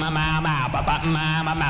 ma ma ma ba ba ma ma ma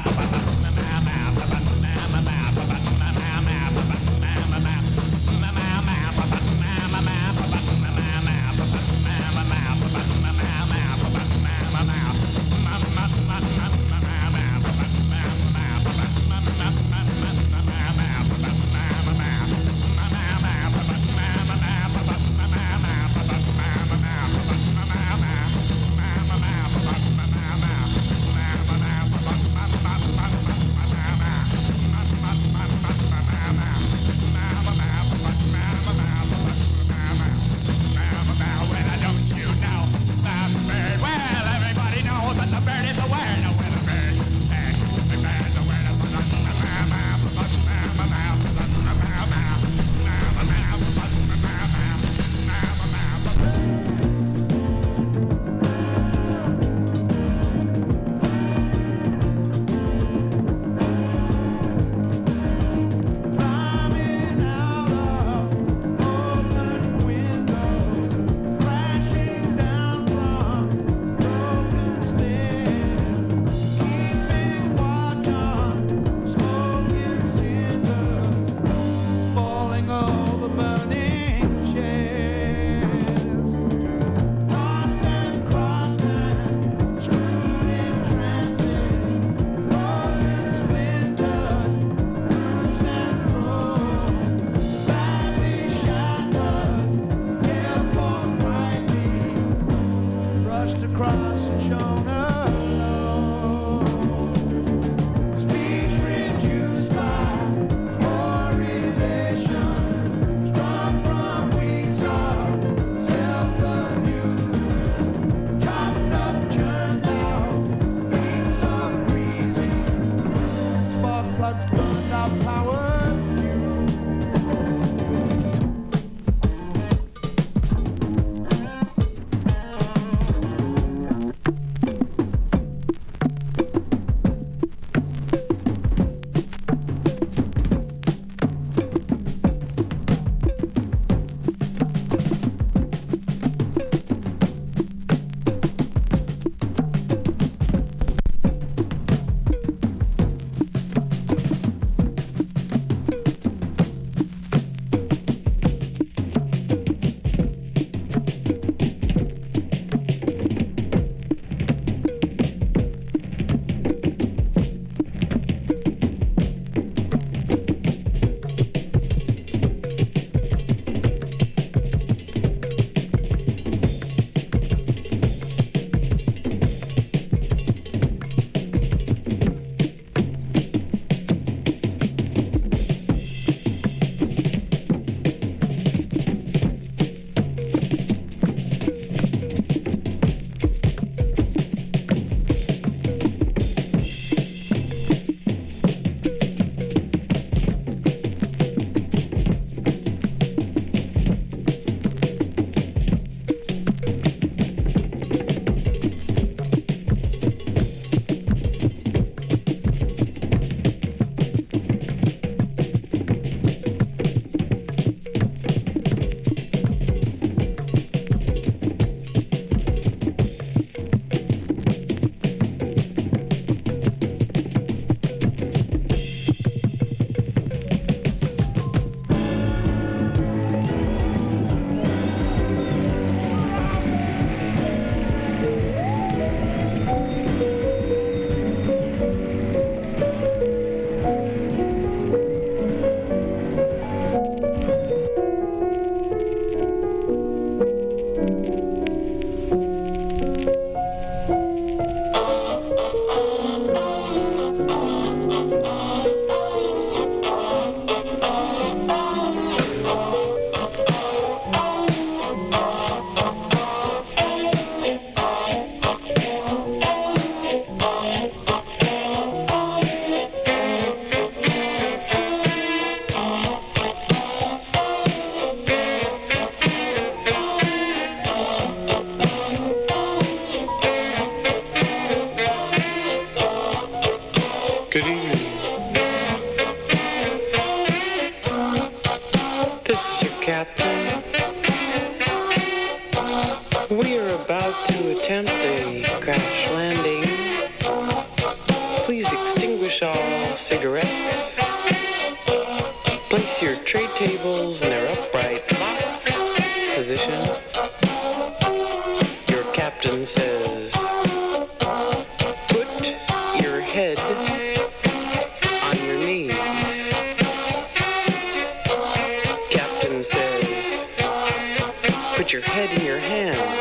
head in your hands.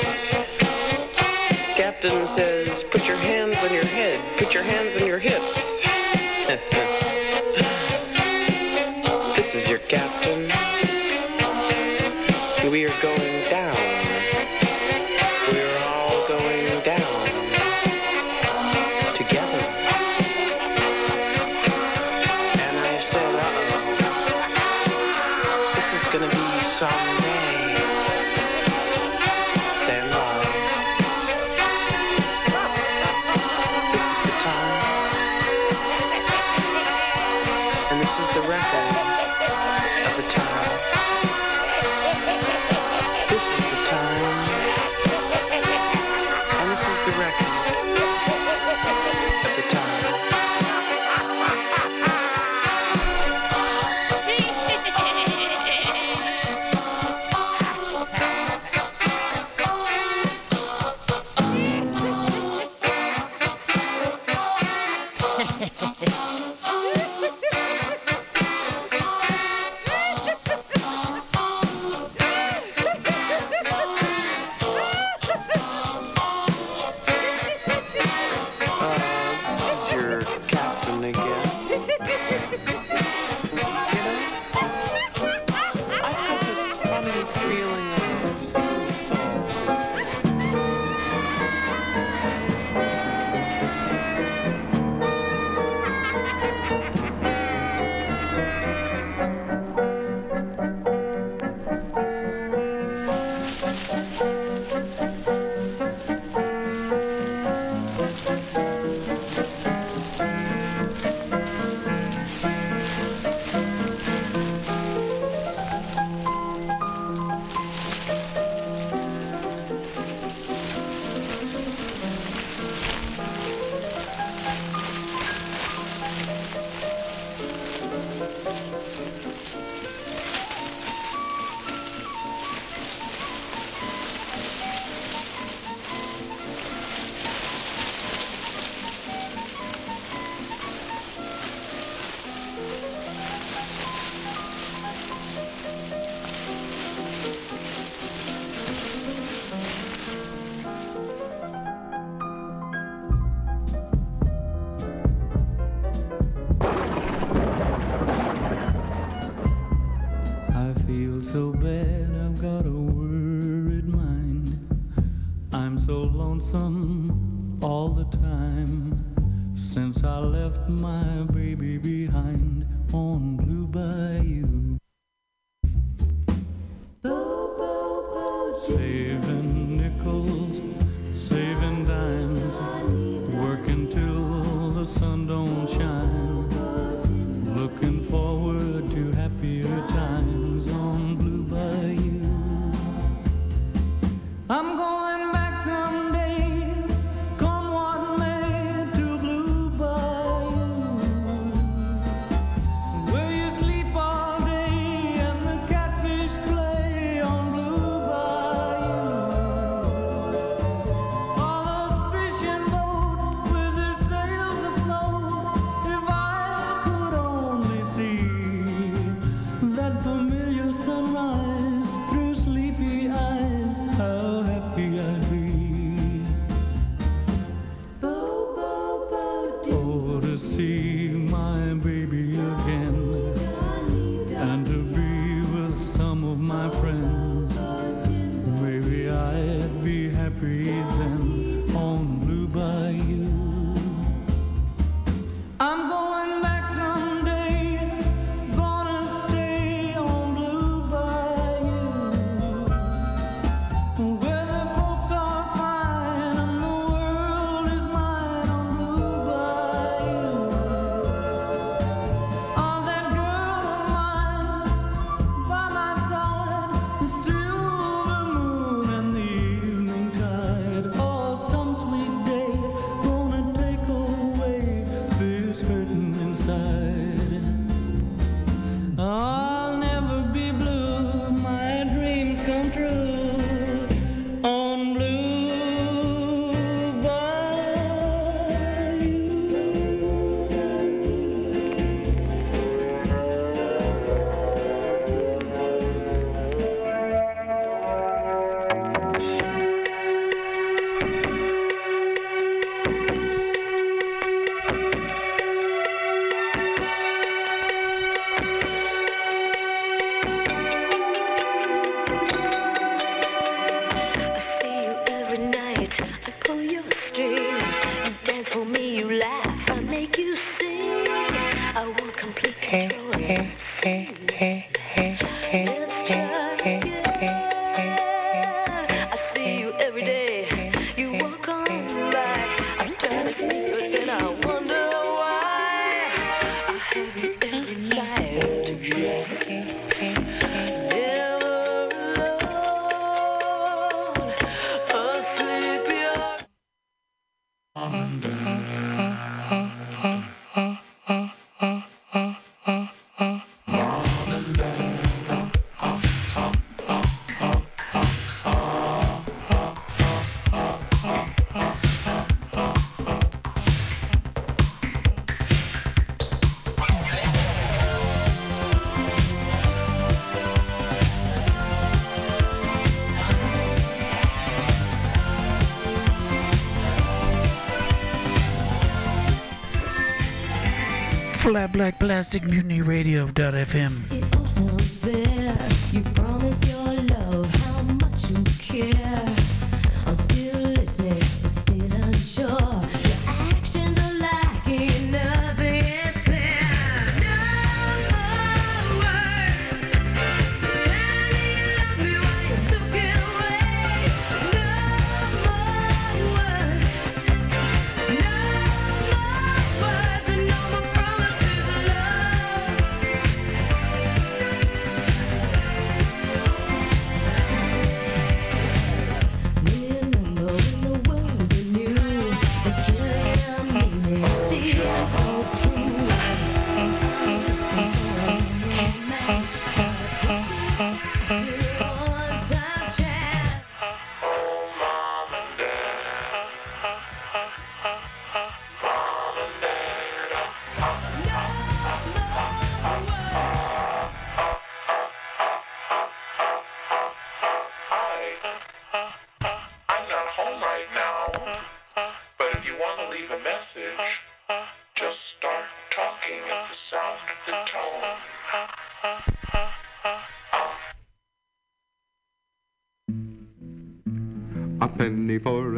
Flat Black Plastic Mutiny Radio.fm.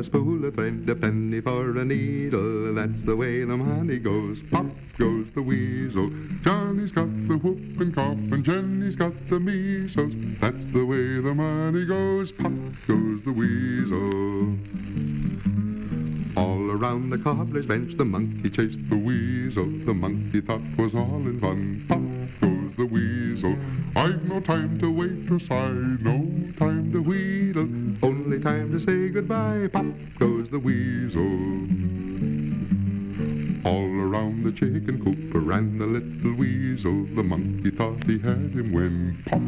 a spool of thread, a penny for a needle. That's the way the money goes. Pop goes the weasel. Johnny's got the whooping cough and Jenny's got the measles. That's the way the money goes. Pop goes the weasel. All around the cobbler's bench, the monkey chased the weasel. The monkey thought was all in fun. Pop goes the weasel. I've no time to wait or sigh, no say goodbye. Pop goes the weasel. All around the chicken coop ran the little weasel. The monkey thought he had him when pop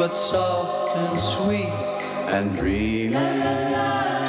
but soft and sweet and dreamy.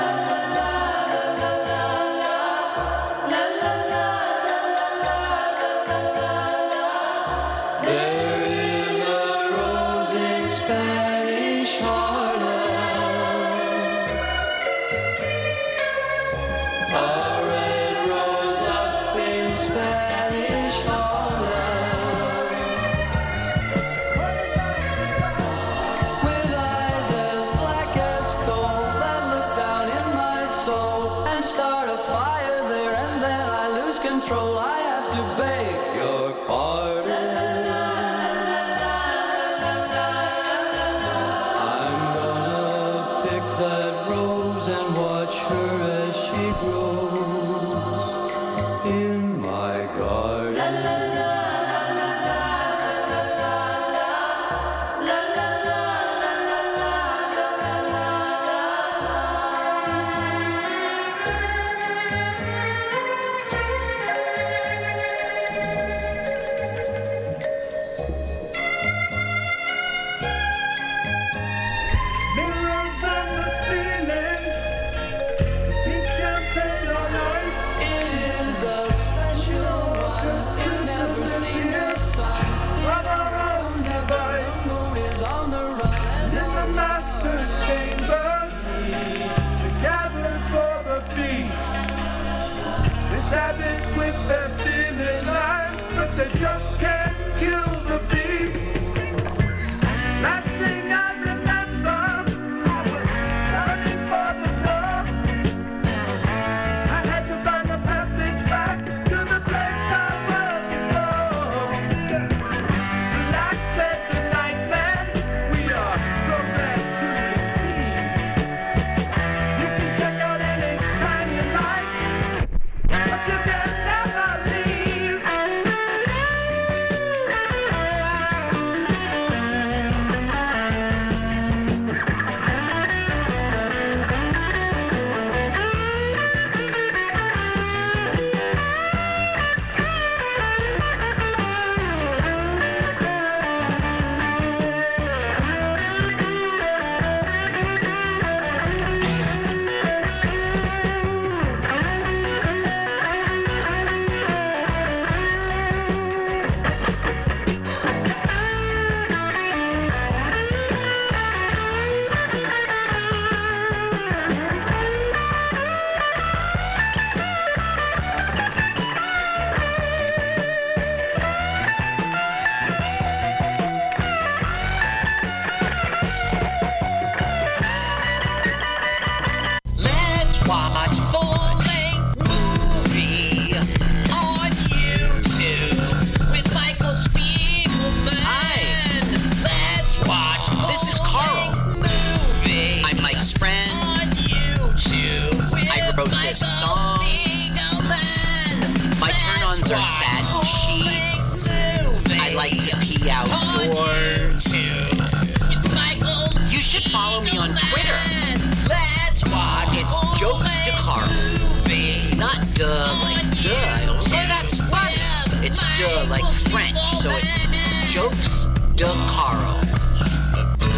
Jokes de Carl.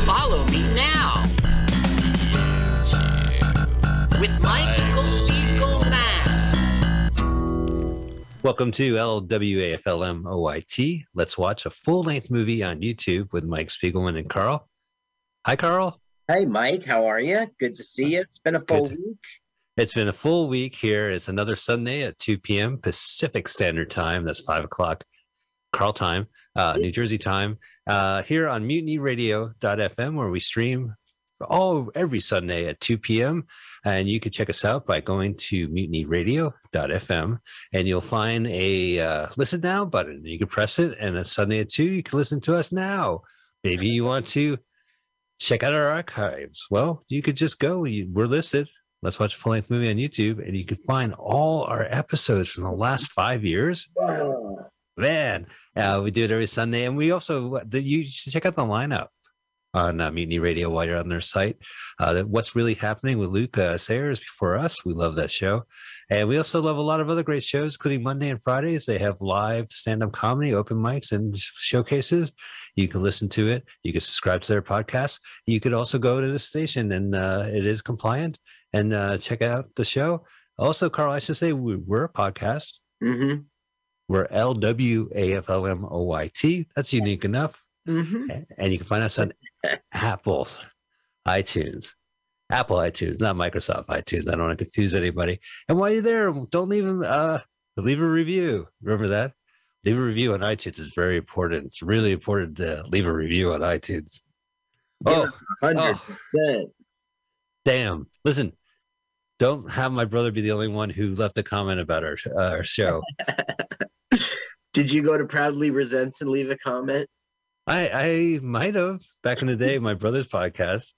Follow me now. With Michael Spiegelman. Welcome to LWAFLM OIT. Let's watch a full length movie on YouTube with Mike Spiegelman and Carl. Hi, Carl. Hey, Mike, how are you? Good to see you. It's been a full Good. week. It's been a full week here. It's another Sunday at 2 p.m. Pacific Standard Time. That's 5 o'clock Carl time, uh, New Jersey time, uh, here on mutinyradio.fm, where we stream all every Sunday at 2 p.m. And you can check us out by going to mutinyradio.fm and you'll find a uh, listen now button. You can press it, and a Sunday at 2, you can listen to us now. Maybe you want to check out our archives. Well, you could just go. You, we're listed. Let's watch a full length movie on YouTube, and you can find all our episodes from the last five years. Man, uh, we do it every Sunday, and we also you should check out the lineup on uh, Mutiny Radio while you're on their site. Uh, what's really happening with Luke uh, Sayers before us? We love that show, and we also love a lot of other great shows, including Monday and Fridays. They have live stand-up comedy, open mics, and showcases. You can listen to it. You can subscribe to their podcast. You could also go to the station, and uh, it is compliant, and uh, check out the show. Also, Carl, I should say we, we're a podcast. Mm-hmm. We're L W A F L M O Y T. That's unique enough. Mm-hmm. And you can find us on Apple iTunes. Apple iTunes, not Microsoft iTunes. I don't want to confuse anybody. And while you're there, don't leave them uh leave a review. Remember that? Leave a review on iTunes is very important. It's really important to leave a review on iTunes. Oh, Hundred oh, damn. Listen, don't have my brother be the only one who left a comment about our, uh, our show. Did you go to Proudly Resents and leave a comment? I I might have back in the day, my brother's podcast.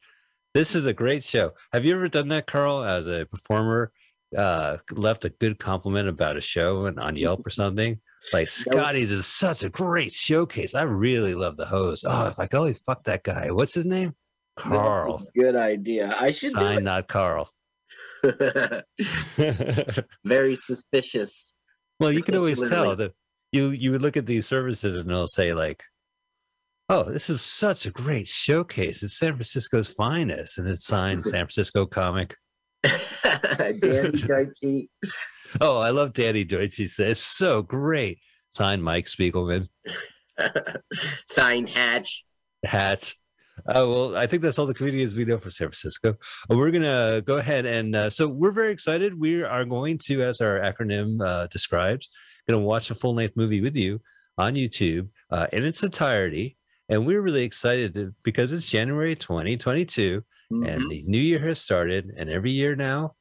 This is a great show. Have you ever done that, Carl, as a performer? Uh, left a good compliment about a show and on Yelp or something. Like Scotty's is such a great showcase. I really love the host. Oh, if I could only fuck that guy. What's his name? Carl. Good idea. I should Sign not Carl. Very suspicious. Well, you can always tell that you you would look at these services and they'll say like, "Oh, this is such a great showcase. It's San Francisco's finest," and it's signed San Francisco comic. Danny Deutsche. Oh, I love Danny Deutsch. He says it's so great. Signed Mike Spiegelman. Signed Hatch. Hatch. Oh well, I think that's all the comedians we know for San Francisco. Uh, We're gonna go ahead and uh, so we're very excited. We are going to, as our acronym uh, describes, going to watch a full length movie with you on YouTube uh, in its entirety, and we're really excited because it's January 2022, and the new year has started, and every year now,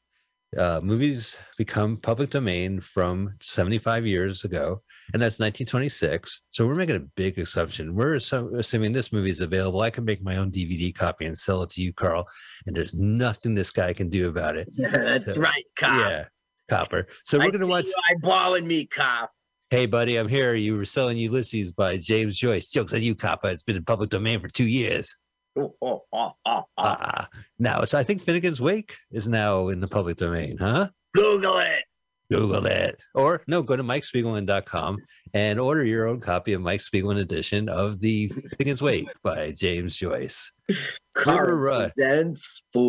uh, movies become public domain from 75 years ago, and that's 1926. So we're making a big assumption. We're assu- assuming this movie is available. I can make my own DVD copy and sell it to you, Carl, and there's nothing this guy can do about it. That's So- right, cop. Yeah, copper. So we're gonna watch. you eyeballing me, cop. Hey, buddy, I'm here. You were selling Ulysses by James Joyce. Jokes on you, copper. It's been in public domain for two years. Oh, oh, oh, oh, oh. Ah, now, so I think Finnegan's Wake is now in the public domain, huh? Google it. Google it. Or no, go to MikeSpiegelman.com and order your own copy of Mike Spiegelman edition of the Finnegan's Wake by James Joyce. Car Remember, uh,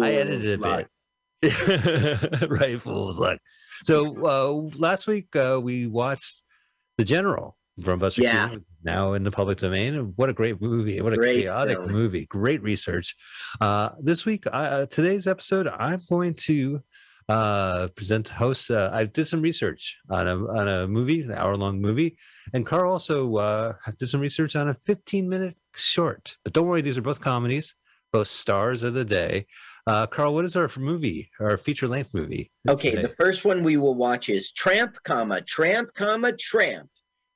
I edited Luck. bit. right, fool's luck. So uh, last week uh, we watched The General from Buster Yeah. Keaton, now in the public domain. What a great movie! What a Great chaotic film. movie! Great research. Uh, this week, uh, today's episode, I'm going to uh present host uh, i did some research on a on a movie an hour long movie and carl also uh did some research on a 15 minute short but don't worry these are both comedies both stars of the day uh carl what is our movie our feature length movie Okay, today? the first one we will watch is Tramp, comma, Tramp, comma, Tramp.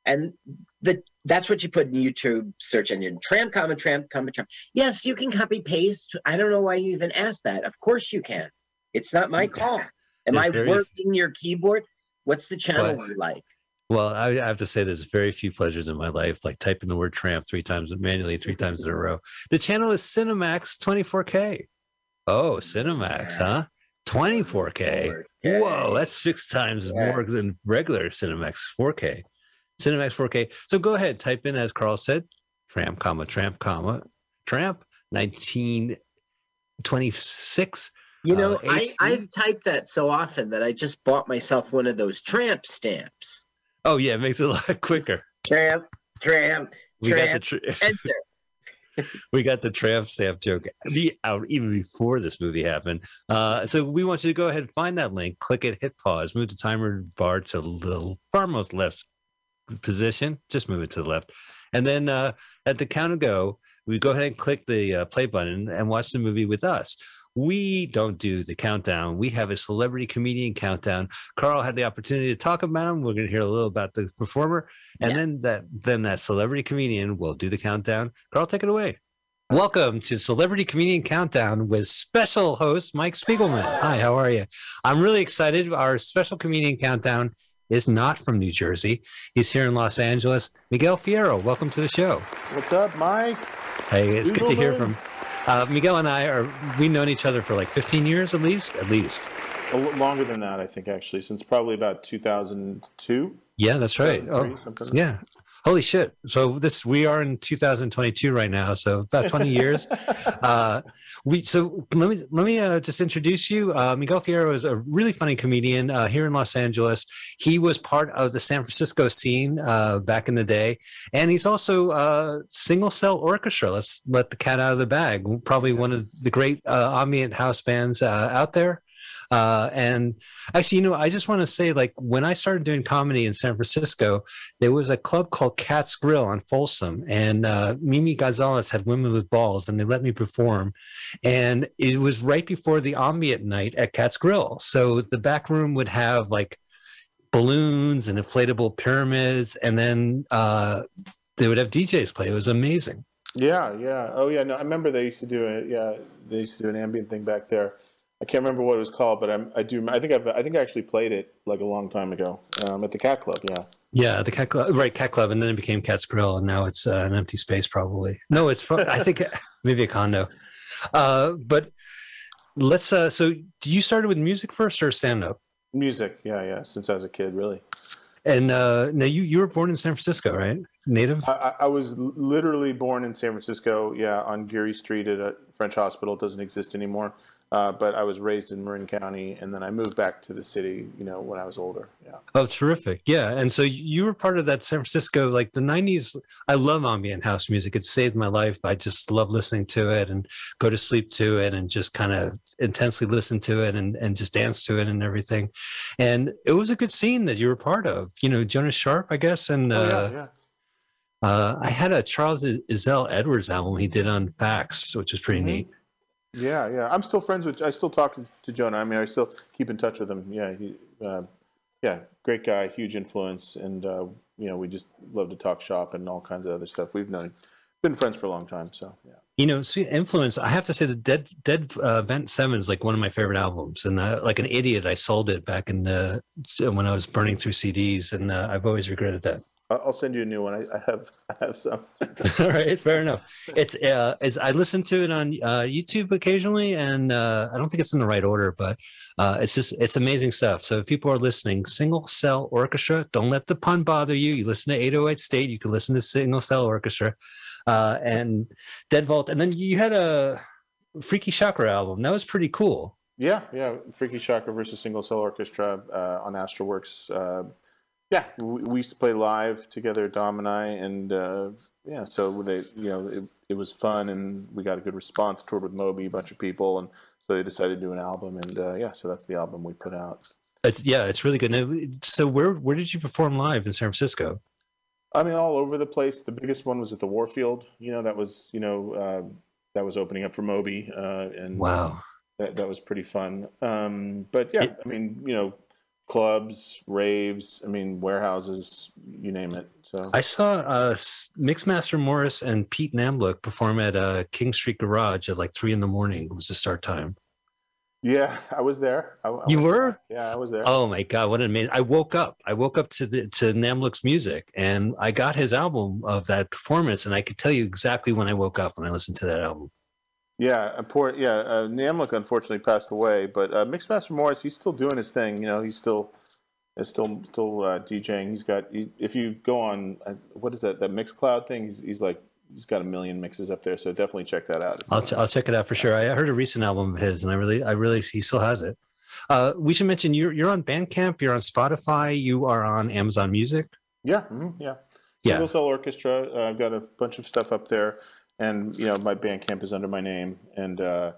And the that's what you put in YouTube search engine. Tramp, comma, Tramp, comma, Tramp. Yes, you can copy paste. I don't know why you even asked that. Of course you can. It's not my mm. call. Am I working your keyboard? What's the channel you like? well I, I have to say there's very few pleasures in my life like typing the word tramp three times manually three times in a row the channel is cinemax 24k oh cinemax huh 24k Whoa, that's six times more than regular Cinemax 4K. Cinemax 4K. So go ahead, type in as Carl said, tramp, comma, tramp, comma, tramp, 1926. You know, uh, I, I've typed that so often that I just bought myself one of those tramp stamps. Oh yeah, it makes it a lot quicker. Tramp, tramp, We got the tramp, tr- enter. we got the tramp stamp joke be out even before this movie happened. Uh, so we want you to go ahead and find that link, click it, hit pause, move the timer bar to the far most left position. Just move it to the left, and then uh, at the count of go, we go ahead and click the uh, play button and watch the movie with us. We don't do the countdown. We have a celebrity comedian countdown. Carl had the opportunity to talk about him. We're going to hear a little about the performer, and then that then that celebrity comedian will do the countdown. Carl, take it away. Welcome to Celebrity Comedian Countdown with special host Mike Spiegelman. Hi, how are you? I'm really excited. Our special comedian countdown is not from New Jersey. He's here in Los Angeles. Miguel Fierro, welcome to the show. What's up, Mike? Hey, it's good to hear from uh, Miguel and I are we've known each other for like 15 years at least, at least. Longer than that, I think, actually, since probably about 2002. Yeah, that's right. Oh, yeah. Holy shit. So this we are in 2022 right now, so about 20 years. Uh we so let me let me uh, just introduce you. Uh Miguel Fierro is a really funny comedian uh, here in Los Angeles. He was part of the San Francisco scene uh back in the day and he's also uh single cell orchestra. Let's let the cat out of the bag. Probably one of the great uh ambient house bands uh, out there. Uh, and actually, you know, I just want to say, like, when I started doing comedy in San Francisco, there was a club called Cat's Grill on Folsom, and uh, Mimi Gonzalez had Women with Balls, and they let me perform. And it was right before the ambient night at Cat's Grill. So the back room would have like balloons and inflatable pyramids, and then uh, they would have DJs play. It was amazing. Yeah, yeah. Oh, yeah. No, I remember they used to do it. Yeah, they used to do an ambient thing back there. I can't remember what it was called, but I'm, I do. I think I've, I think I actually played it like a long time ago um, at the Cat Club. Yeah. Yeah, the cat club, right? Cat club, and then it became Cat's Grill, and now it's uh, an empty space. Probably no, it's pro- I think maybe a condo. Uh, but let's. Uh, so, you started with music first or stand up? Music. Yeah, yeah. Since I was a kid, really. And uh, now you you were born in San Francisco, right? Native. I, I- I was literally born in San Francisco. Yeah, on Geary Street at a French hospital. It doesn't exist anymore. Uh, but I was raised in Marin County, and then I moved back to the city. You know, when I was older. Yeah. Oh, terrific! Yeah, and so you were part of that San Francisco, like the '90s. I love ambient house music. It saved my life. I just love listening to it and go to sleep to it, and just kind of intensely listen to it and and just dance to it and everything. And it was a good scene that you were part of. You know, Jonah Sharp, I guess, and Oh, yeah, uh, yeah. uh, I had a Charles Uzzell Edwards album he did on Fax, which was pretty Mhm. neat. Yeah, yeah. I'm still friends with. I still talk to Jonah. I mean, I still keep in touch with him. Yeah, he, uh, yeah, great guy, huge influence, and uh, you know, we just love to talk shop and all kinds of other stuff. We've known, been friends for a long time. So yeah. You know, influence. I have to say, the Dead Dead uh, Vent Seven is like one of my favorite albums, and uh, like an idiot, I sold it back in the when I was burning through CDs, and uh, I've always regretted that. I'll send you a new one. I, I have, I have some. All right, fair enough. It's uh, is I listen to it on uh, YouTube occasionally, and uh, I don't think it's in the right order, but uh, it's just it's amazing stuff. So if people are listening, Single Cell Orchestra, don't let the pun bother you. You listen to 808 State, you can listen to Single Cell Orchestra, uh, and Dead Vault, and then you had a Freaky Chakra album. That was pretty cool. Yeah, yeah. Freaky Chakra versus Single Cell Orchestra uh, on Astralwerks. Uh, yeah, we, we used to play live together, Dom and I, and uh, yeah, so they, you know, it, it was fun, and we got a good response. Toured with Moby, a bunch of people, and so they decided to do an album, and uh, yeah, so that's the album we put out. It's, yeah, it's really good. So where where did you perform live in San Francisco? I mean, all over the place. The biggest one was at the Warfield. You know, that was you know uh, that was opening up for Moby, uh, and Wow. that that was pretty fun. Um, but yeah, I mean, you know, clubs, raves. I mean, warehouses, you name it. So I saw uh, Mixmaster Morris and Pete Namlook perform at uh, King Street Garage at like three in the morning. Was the start time. yeah, I was there. I, I You was- were? Yeah, I was there. Oh my god, what an amazing! I woke up. I woke up to the to Namlook's music, and I got his album of that performance, and I could tell you exactly when I woke up when I listened to that album. Yeah, a poor yeah. Uh, Namlook unfortunately passed away, but uh, Mixmaster Morris, he's still doing his thing. You know, he's still is still still uh, DJing. He's got he, if you go on uh, what is that that Mixcloud thing? He's he's like he's got a million mixes up there. So definitely check that out. I'll ch- I'll check it out for sure. I heard a recent album of his, and I really I really he still has it. Uh, we should mention you're you're on Bandcamp, you're on Spotify, you are on Amazon Music. Yeah, mhm, yeah. Yeah. Single Cell Orchestra. Uh, I've got a bunch of stuff up there, and you know my Bandcamp is under my name, and uh,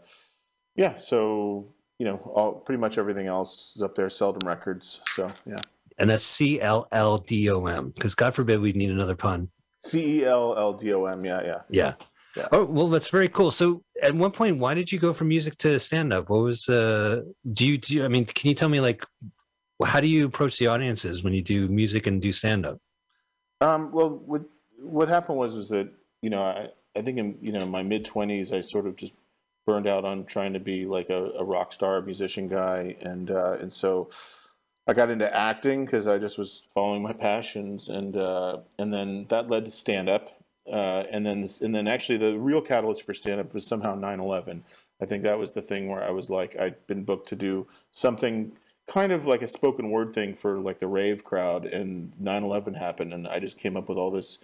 yeah, so you know all pretty much everything else is up there. Celldom Records. So yeah. and that's C L L D O M. Because God forbid we'd need another pun. C E L L D O M. Yeah, yeah. Yeah. Yeah. Oh well, that's very cool. So, at one point, why did you go from music to stand up? What was uh? Do you do? You, I mean, can you tell me like, how do you approach the audiences when you do music and do stand up? Um, well, what what happened was was that you know I I think in you know my mid twenties, I sort of just burned out on trying to be like a, a rock star musician guy, and uh, and so I got into acting because I just was following my passions, and uh, and then that led to stand up, uh, and then this, and then actually the real catalyst for stand up was somehow 9/11. I think that was the thing where I was like I'd been booked to do something kind of like a spoken word thing for like the rave crowd, and 9/11 happened, and I just came up with all this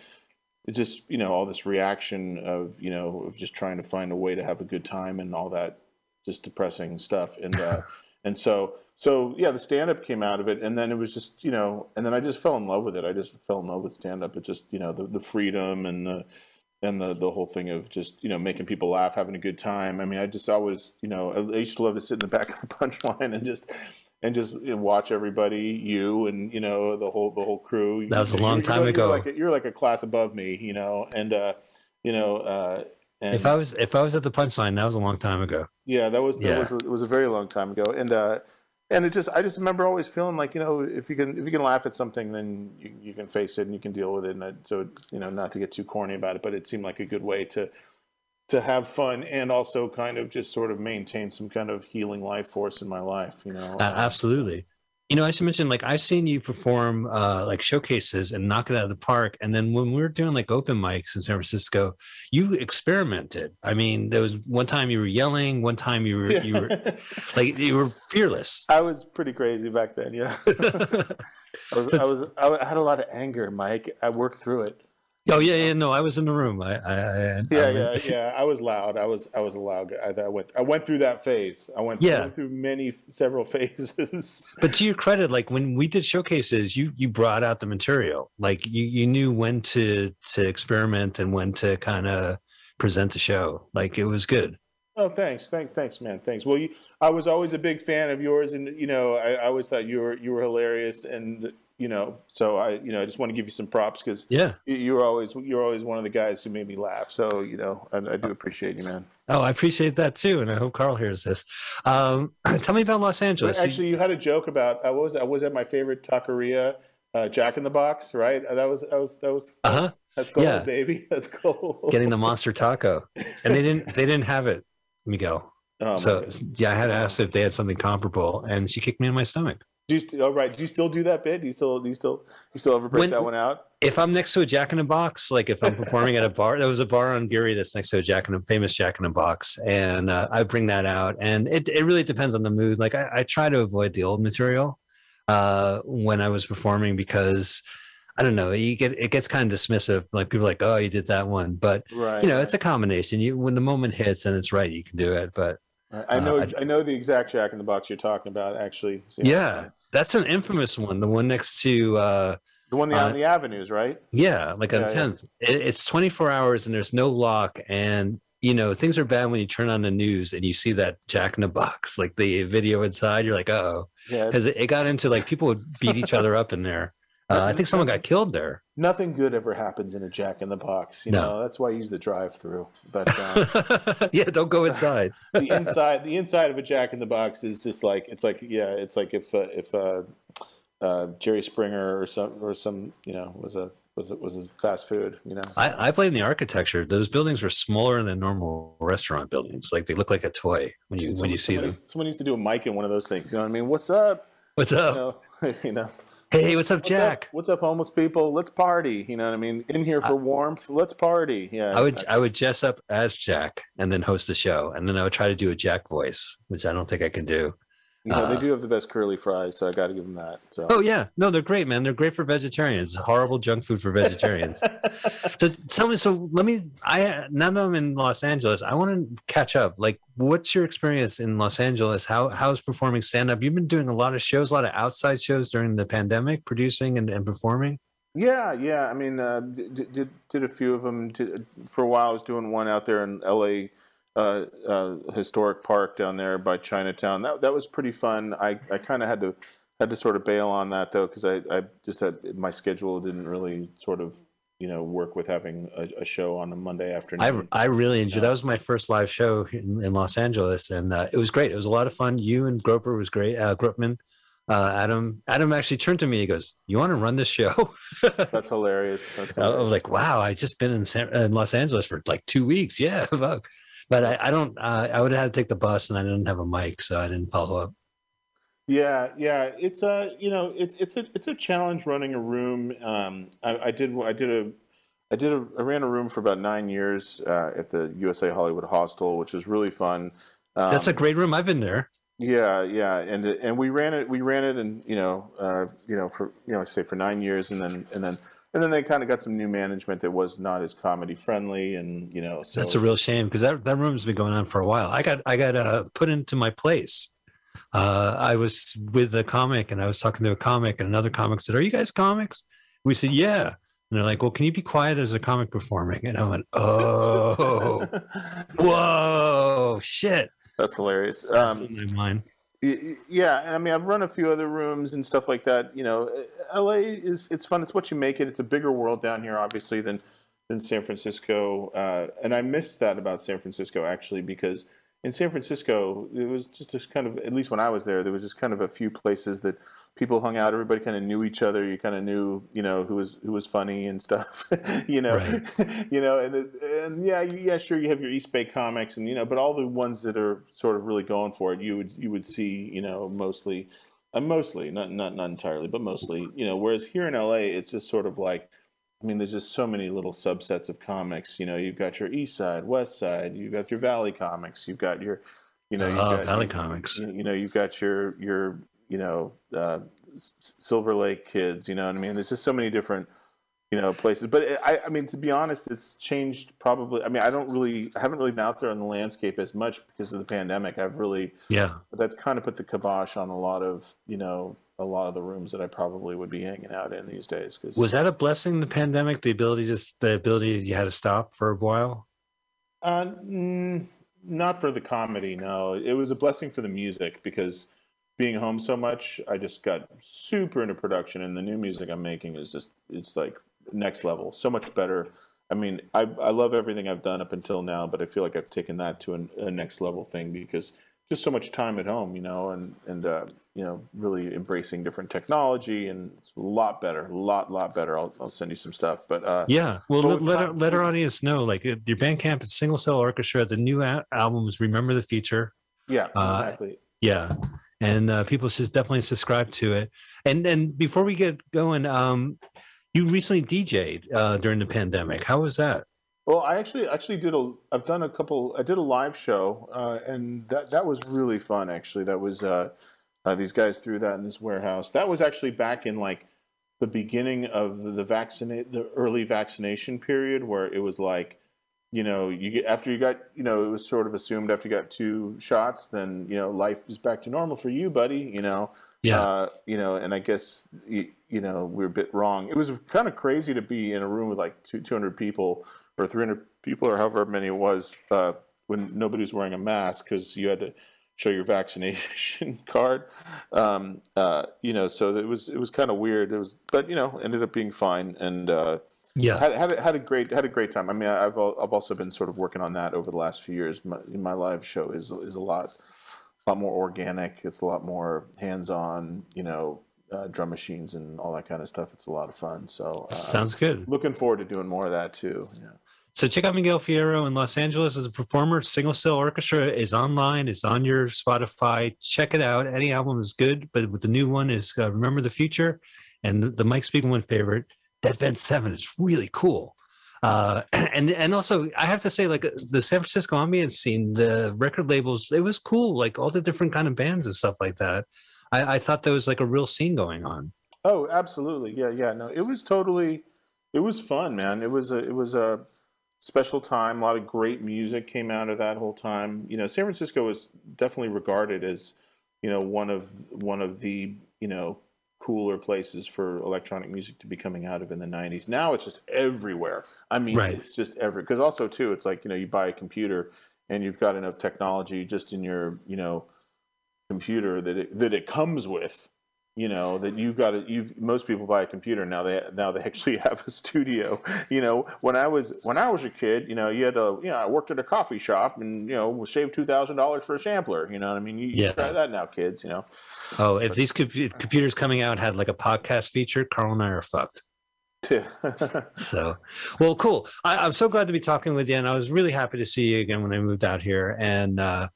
it's just you know all this reaction of you know of just trying to find a way to have a good time and all that just depressing stuff. And uh, and so so yeah the stand up came out of it. And then it was just you know and then I just fell in love with it. I just fell in love with stand up it just you know the the freedom and the and the the whole thing of just you know making people laugh having a good time. I mean I just always you know I used to love to sit in the back of the punchline and just and just watch everybody, you and you know the whole the whole crew. That was a You're- long you're time like- ago. You're like, a, you're like a class above me, you know, and uh, you know, uh, and If I was if I was at the punchline, that was a long time ago. yeah, that was that Yeah. was it was a very long time ago, and uh, and it just I just remember always feeling like you know if you can if you can laugh at something, then you, you can face it and you can deal with it, and I, so you know not to get too corny about it, but it seemed like a good way to to have fun and also kind of just sort of maintain some kind of healing life force in my life, you know. Uh, absolutely. You know, I should mention, like, I've seen you perform uh, like showcases and knock it out of the park. And then when we were doing like open mics in San Francisco, you experimented. I mean, there was one time you were yelling, one time you were you were like you were fearless. I was pretty crazy back then. Yeah, I was. I was. I had a lot of anger, Mike. I worked through it. Oh yeah, yeah. No, I was in the room. I, I, I Yeah, I- yeah, yeah. I was loud. I was. I was a loud guy. I, went. I went through that phase. I went. I Yeah. went through many, several phases. But to your credit, like when we did showcases, you you brought out the material. Like you you knew when to to experiment and when to kind of present the show. Like it was good. Oh, thanks, thanks, thanks, man, thanks. Well, you, I was always a big fan of yours, and you know, I, I always thought you were you were hilarious, and you know, so I, you know, I just want to give you some props because Yeah. you're always you're always one of the guys who made me laugh. So you know, I, I do appreciate you, man. Oh, I appreciate that too, and I hope Carl hears this. Um, tell me about Los Angeles. Actually, you had a joke about I was I was at my favorite taqueria, uh, Jack in the Box, right? Uh, That was that was that was uh huh. that's cool, yeah. baby. That's cool. Getting the monster taco, and they didn't they didn't have it, Miguel. Oh, so yeah, I had to ask if they had something comparable, and she kicked me in my stomach. Do you st- oh. Do you still do that bit? Do you still do you still you still ever break When- that one out? If I'm next to a Jack in a Box, like if I'm performing at a bar, there was a bar on Geary that's next to a Jack in a famous Jack in a Box, and uh, I bring that out, and it it really depends on the mood. Like I, I try to avoid the old material uh, when I was performing because I don't know, you get it gets kind of dismissive. Like people are like, oh, you did that one, but Right. you know, it's a combination. You when the moment hits and it's right, you can do it. But I know uh, I, know the exact Jack in the Box you're talking about. Actually, So, yeah, that's an infamous one. The one next to. uh the one uh, on the avenues, right? Yeah, like on Yeah, the yeah. 10th. It, it's 24 hours and there's no lock. And, you know, things are bad when you turn on the news and you see that Jack in the Box, like the video inside. You're like, oh, Yeah. because it, it got into like people would beat each other up in there. Uh, I think someone got killed there. Nothing good ever happens in a Jack in the Box. You No. know that's why I use the drive-through. But uh, yeah, don't go inside. the inside the inside of a Jack in the Box is just like it's like yeah, it's like if uh, if uh, uh, Jerry Springer or some or some you know was a was a, was a fast food. You know. I, I blame the architecture. Those buildings are smaller than normal restaurant buildings. Like they look like a toy when you when you see them. Someone needs to do a mic in one of those things. You know what I mean? What's up? What's up? You know. you know. Hey, what's up, What's Jack? Up? What's up, homeless people? Let's party. You know what I mean? In here for warmth. Let's party. Yeah. I would I would dress up as Jack and then host the show, and then I would try to do a Jack voice, which I don't think I can do. Know, Uh, they do have the best curly fries, so I got to give them that. So. Oh yeah, no, they're great, man. They're great for vegetarians. Horrible junk food for vegetarians. so tell me, so let me. I now that I'm in Los Angeles, I want to catch up. Like, what's your experience in Los Angeles? How how's performing stand up? You've been doing a lot of shows, a lot of outside shows during the pandemic, producing and, and performing. Yeah, yeah. I mean, uh, did, did did a few of them. Did, for a while, I was doing one out there in L.A. Uh, uh, historic park down there by Chinatown. That that was pretty fun. I, I kind of had to had to sort of bail on that though because I, I just had my schedule didn't really sort of you know work with having a, a show on a Monday afternoon. I I really enjoyed. That was my first live show in, in Los Angeles, and uh, it was great. It was a lot of fun. You and Groper was great. Uh, Grupman uh, Adam Adam actually turned to me. He goes, "You want to run this show?" That's hilarious. That's I was like, "Wow, I just been in, San, in Los Angeles for like two weeks." Yeah, fuck. But I, I don't. Uh, I would have had to take the bus, and I didn't have a mic, so I didn't follow up. Yeah, yeah, it's a you know it's it's a it's a challenge running a room. Um, I, I did I did a I did a I ran a room for about nine years uh, at the USA Hollywood Hostel, which was really fun. Um, That's a great room. I've been there. Yeah, yeah, and and we ran it we ran it and you know uh, you know for you know like I say for nine years and then and then and then they kind of got some new management that was not as comedy friendly and you know so That's a real shame because that, that room's been going on for a while. I got I got uh, put into my place. Uh, I was with a comic and I was talking to a comic and another comic said, "Are you guys comics?" We said, "Yeah." And they're like, "Well, can you be quiet as a comic performing?" And I went, "Oh, whoa, shit!" That's hilarious. Um, my mind. Yeah, and I mean, I've run a few other rooms and stuff like that. You know, uh, LA is it's fun. It's what you make it. It's a bigger world down here, obviously, than than San Francisco. Uh, and I miss that about San Francisco actually, because in San Francisco, it was just a kind of at least when I was there, there was just kind of a few places that people hung out. Everybody kind of knew each other. You kind of knew, you know, who was who was funny and stuff. you know, you know, and and yeah, yeah, sure, you have your East Bay comics, and you know, but all the ones that are sort of really going for it, you would you would see, you know, mostly, uh, mostly, not not not entirely, but mostly, you know. Whereas here in LA, it's just sort of like. I mean, there's just so many little subsets of comics. You know, you've got your East Side, West Side, you've got your Valley comics, you've got your, you know, you've Oh, got Valley you- comics. You, you know, you've got your your you know uh, Silver Lake kids. You know what I mean? There's just so many different you know places. But it, I, I mean, to be honest, it's changed probably. I mean, I don't really, I haven't really been out there on the landscape as much because of the pandemic. I've really, Yeah. that's kind of put the kibosh on a lot of you know a lot of the rooms that I probably would be hanging out in these days. Because Was that a blessing? The pandemic, the ability to the ability you had to stop for a while. Uh, mm, not for the comedy, no. It was a blessing for the music because being home so much, I just got super into production, and the new music I'm making is just it's like next level, so much better. I mean, I I love everything I've done up until now, but I feel like I've taken that to an, a next level thing because just so much time at home, you know, and and uh, you know, really embracing different technology, and it's a lot better, a lot lot better. I'll I'll send you some stuff, but uh, Yeah, well, let, let, our, let our audience know. Like uh, your Bandcamp is Single Cell Orchestra. The new a- album is Remember the Future. yeah, Uh, exactly. Yeah, and uh, people should definitely subscribe to it. And and before we get going, um, you recently DJ'd uh, during the pandemic. How was that? Well, I actually actually did a. I've done a couple. I did a live show, uh, and that that was really fun. Actually, that was uh, uh, these guys threw that in this warehouse. That was actually back in like the beginning of the vaccinate the early vaccination period, where it was like, you know, you get after you got, you know, it was sort of assumed after you got two shots, then you know life is back to normal for you, buddy. You know. Yeah. Uh, you know, and I guess you, you know we are a bit wrong. It was kind of crazy to be in a room with like two, 200 people or 300 people or however many it was uh, when nobody was wearing a mask because you had to show your vaccination card. Um, uh, you know, so it was it was kind of weird. It was, but you know, ended up being fine and. Yeah. had, had, a- had a great had a great time. I mean, I've I've also been sort of working on that over the last few years. My, my live show is is a lot a lot more organic. It's a lot more hands on. You know, uh, drum machines and all that kind of stuff. It's a lot of fun. So uh, Sounds good. Looking forward to doing more of that too. Yeah. So check out Miguel Fierro in Los Angeles as a performer. Single Cell Orchestra is online. It's on your Spotify. Check it out. Any album is good, but with the new one is uh, Remember the Future, and the, the Mike Spiegelman favorite, Dead Vent Seven. is really cool. Uh, and and also I have to say, like uh, the San Francisco ambient scene, the record labels, it was cool. Like all the different kind of bands and stuff like that. I, I thought there was like a real scene going on. Oh, absolutely. Yeah, yeah. No, it was totally, it was fun, man. It was a, it was a special time. A lot of great music came out of that whole time. You know, San Francisco was definitely regarded as, you know, one of one of the you know cooler places for electronic music to be coming out of in the 90s. Now it's just everywhere. I mean, Right. it's just every because also too, it's like, you know, you buy a computer and you've got enough technology just in your, you know, computer that it, that it comes with you know that you've got to you've most people buy a computer now they now they actually have a studio you know when i was when i was a kid you know you had to you know i worked at a coffee shop and you know was saved $2000 for a sampler you know what i mean you, you Yeah. try that now kids you know Oh, if these compu- computers coming out had like a podcast feature, Carl and I are fucked. So, well, cool. I, I'm so glad to be talking with you, and I was really happy to see you again when I moved out here. And uh,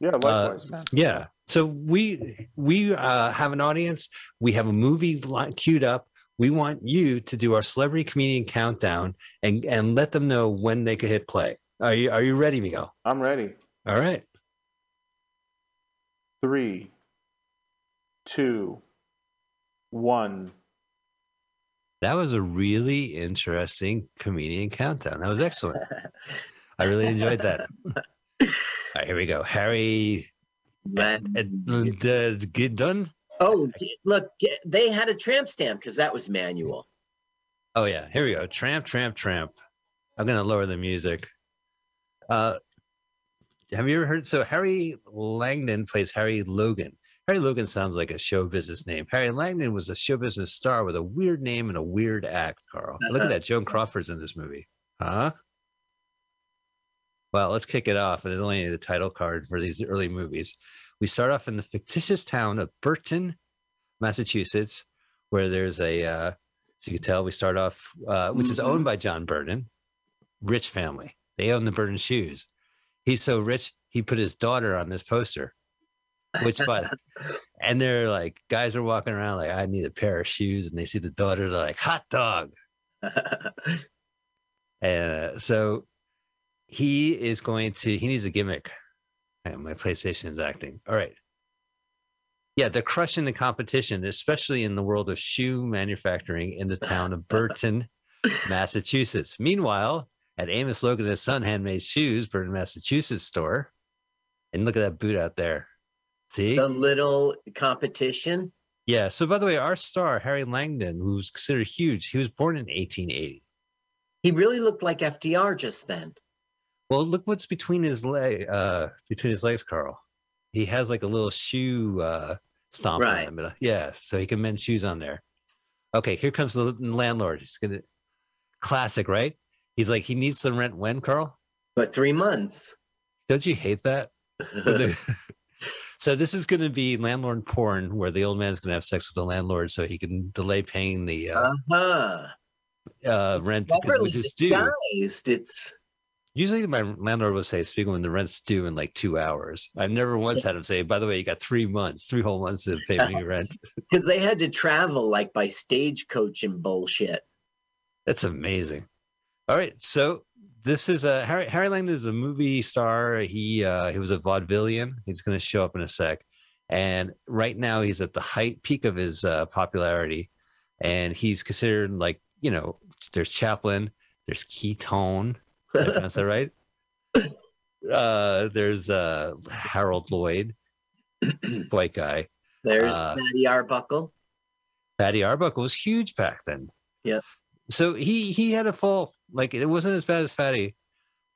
yeah, likewise, man. Yeah. So we we uh, have an audience. We have a movie queued up. We want you to do our celebrity comedian countdown and and let them know when they could hit play. Are you Are you ready, Miguel? i'm ready All right. three two one That was a really interesting comedian countdown. That was excellent. I really enjoyed that. All right, here we go. Harry. Uh, Get done. Oh, look, g- they had a tramp stamp because that was manual. Oh yeah, here we go. Tramp, tramp, tramp. I'm gonna lower the music. Uh, have you ever heard? So Harry Langdon plays Harry Logan. Harry Logan sounds like a show business name. Harry Langdon was a show business star with a weird name and a weird act. Carl, look at Uh-huh. that. Joan Crawford's in this movie, huh? Well, let's kick it off. There's only the title card for these early movies. We start off in the fictitious town of Burton, Massachusetts, where there's a, uh, so you can tell, we start off, uh, which is owned by John Burton, rich family. They own the Burton shoes. He's so rich, he put his daughter on this poster, which by, and they're like, guys are walking around like, I need a pair of shoes. And they see the daughter, they're like, hot dog. Uh, so he is going to, he needs a gimmick. And my PlayStation is acting. All right. Yeah, they're crushing the competition, especially in the world of shoe manufacturing in the town of Burton, Massachusetts. Meanwhile, at Amos Logan and his son handmade shoes, Burton, Massachusetts store. And look at that boot out there. See? The little competition. Yeah. So, by the way, our star, Harry Langdon, who's considered huge, he was born in 1880. He really looked like FDR just then. Well, look what's between his leg, uh, between his legs, Carl. He has like a little shoe uh, stomp on Right. him. but, uh, Yeah, so he can mend shoes on there. Okay, here comes the landlord. He's gonna classic, right? He's like, he needs to rent when, Carl? But three months. Don't you hate that? So this is going to be landlord porn, where the old man's going to have sex with the landlord, so he can delay paying the uh, Uh-huh. uh, rent, which is due. disguised. It's Usually, my landlord will say, "Speaking when the rent's due in like two hours." I've never once had him say, "By the way, you got three months, three whole months to pay me rent." because they had to travel like by stagecoach and bullshit. That's amazing. All right, so this is a Harry Harry Langdon is a movie star. He uh, he was a vaudevillian. He's going to show up in a sec, and right now he's at the height peak of his uh, popularity, and he's considered like you know, there's Chaplin, there's Keaton. Did I that right? Uh, there's uh, Harold Lloyd, white guy. There's Uh, Matty Arbuckle. Patty Arbuckle was huge back then. Yeah. So he he had a fall. Like it wasn't as bad as Fatty,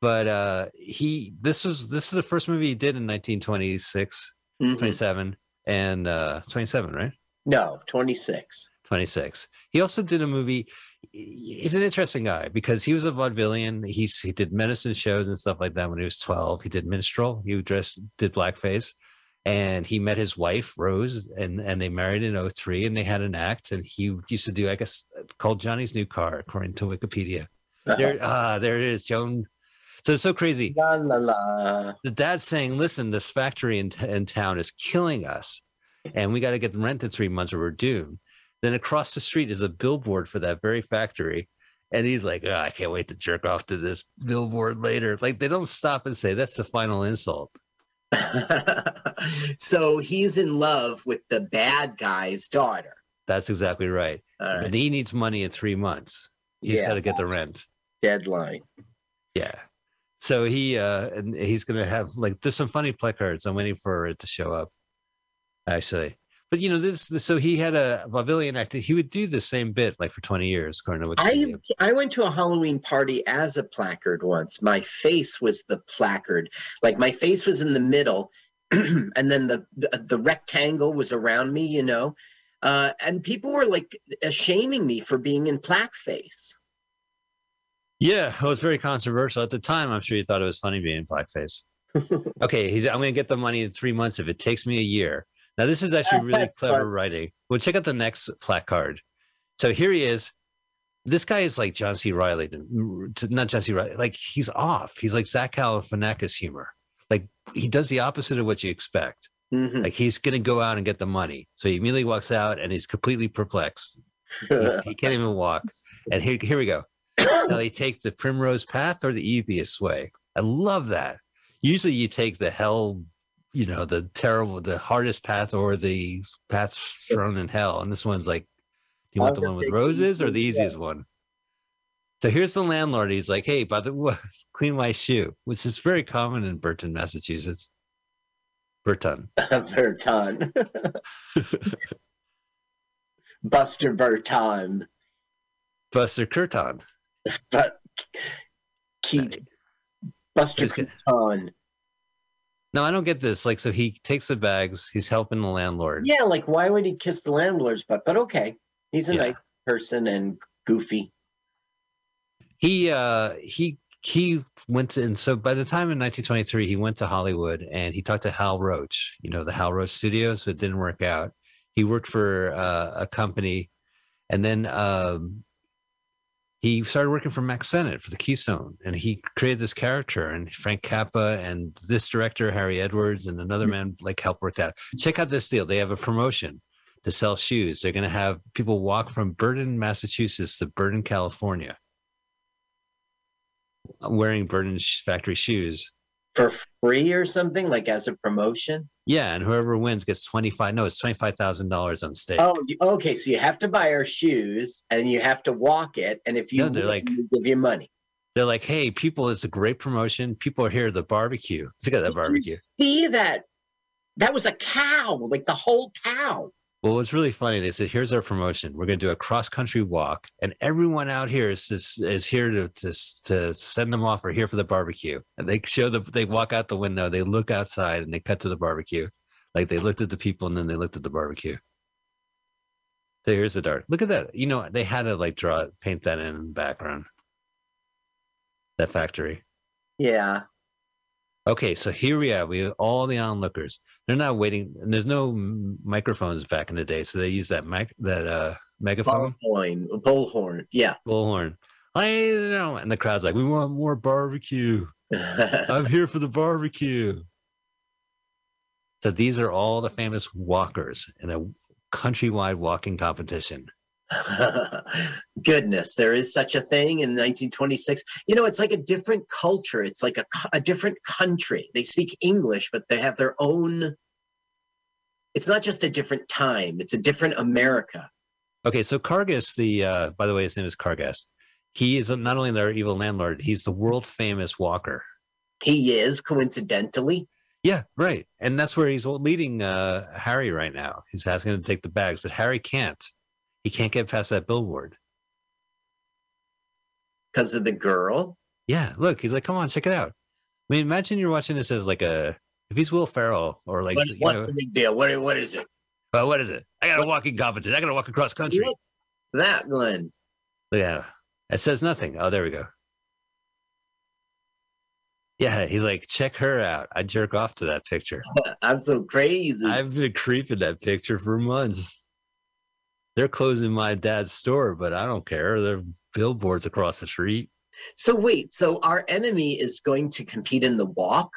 but uh he this was this is the first movie he did in 1926, Mhm. 27, and uh 27, right? No, 26. 26. He also did a movie. He's an interesting guy because he was a vaudevillian. He's he did medicine shows and stuff like that when he was 12. He did minstrel. He dressed did blackface. And he met his wife, Rose, and, and they married in 03 and they had an act. And he used to do, I guess, called Johnny's New Car, according to Wikipedia. There, ah, there it is, Joan. So it's so crazy. La, la, la. The dad's saying, listen, this factory in, in town is killing us. And we got to get the rent in three months or we're doomed. Then across the street is a billboard for that very factory. And he's like, "Ah, I can't wait to jerk off to this billboard later. Like they don't stop and say, that's the final insult. so he's in love with the bad guy's daughter. That's exactly right. Right. And he needs money in three months. He's Yeah. got to get the rent. Deadline. Yeah. So he uh and he's gonna have like there's some funny placards. I'm waiting for it to show up. Actually. But you know, this, this so he had a vaudevillian act. That he would do the same bit like for 20 years, according to Wikipedia. I I went to a Halloween party as a placard once. My face was the placard. Like my face was in the middle, and then the, the the rectangle was around me. You know, Uh, and people were like shaming me for being in blackface. Yeah, it was very controversial at the time. I'm sure you thought it was funny being in blackface. okay, he's. I'm going to get the money in three months if it takes me a year. Now this is actually really clever writing. Well, check out the next placard. So here he is. This guy is like John C. Reilly, not John C. Reilly. Like he's off. He's like Zach Galifianakis humor. Like he does the opposite of what you expect. Mhm. Like he's going to go out and get the money. So he immediately walks out and he's completely perplexed. He, he can't even walk. And here, here we go. Now they take the primrose path or the easiest way. I love that. Usually you take the hell, you know, the terrible, the hardest path or the path thrown in hell. And this one's like, do you want the one with roses or the easiest one? So here's the landlord. He's like, hey, by the way, clean my shoe, which is very common in Burton, Massachusetts. Burton. Burton. Buster Burton. Buster Curton. But Keith. Buster Burton. No, I don't get this. Like, so he takes the bags, he's helping the landlord. Yeah, like why would he kiss the landlord's butt? But okay, he's a Yeah. nice person and goofy. he uh he he went to, and so by the time in 1923 he went to hollywood and he talked to hal roach you know the hal roach studios but it didn't work out he worked for uh, a company and then um he started working for max sennett for the keystone and he created this character and frank capra and this director harry edwards and another mm-hmm. man like helped work that. Check out this deal. They have a promotion to sell shoes. They're going to have people walk from burton massachusetts to burton california wearing Burton factory shoes. For free or something, like as a promotion? Yeah, and whoever wins gets twenty five. No, it's twenty five thousand dollars on stage Oh, okay. So you have to buy our shoes and you have to walk it. And if you No, they're win, like- we give you money. They're like, "Hey, people, it's a great promotion. People are here at the barbecue. Look at that barbecue." See that? That was a cow, like the whole cow. Well, what's really funny, they said, "Here's our promotion. We're going to do a cross country walk, and everyone out here is is, is here to, to to send them off or here for the barbecue." And they show the they walk out the window, they look outside, and they cut to the barbecue. Like they looked at the people and then they looked at the barbecue. So here's the dart. Look at that. You know, they had to like draw paint that in the background. That factory. Yeah. Okay, so here we are. We have all the onlookers. They're not waiting, and there's no microphones back in the day, so they use that mic, that uh, megaphone, Bullhorn. Bullhorn. Yeah. bullhorn. I know, and the crowd's like, "We want more barbecue. I'm here for the barbecue." So these are all the famous walkers in a countrywide walking competition. Goodness, there is such a thing in 1926. You know, it's like a different culture. It's like a, a different country. They speak English, but they have their own. It's not just a different time, it's a different America. Okay, so Kargas, the uh, by the way, his name is Kargas. He is not only their evil landlord; he's the world famous walker. He is coincidentally. Yeah, right. And that's where he's leading uh, Harry right now. He's asking him to take the bags, but Harry can't. He can't get past that billboard. Because of the girl? Yeah, look, he's like, come on, check it out. I mean, imagine you're watching this as like a, if he's Will Ferrell or like, What- what's know, the big deal? What, what is it? oh, what is it? I got to walk in competition. I got to walk across country. Look, that one. Yeah, it says nothing. Oh, there we go. Yeah, he's like, check her out. I jerk off to that picture. I'm so crazy. I've been creeping that picture for months. They're closing my dad's store, but I don't care. There are billboards across the street. So wait, so our enemy is going to compete in the walk?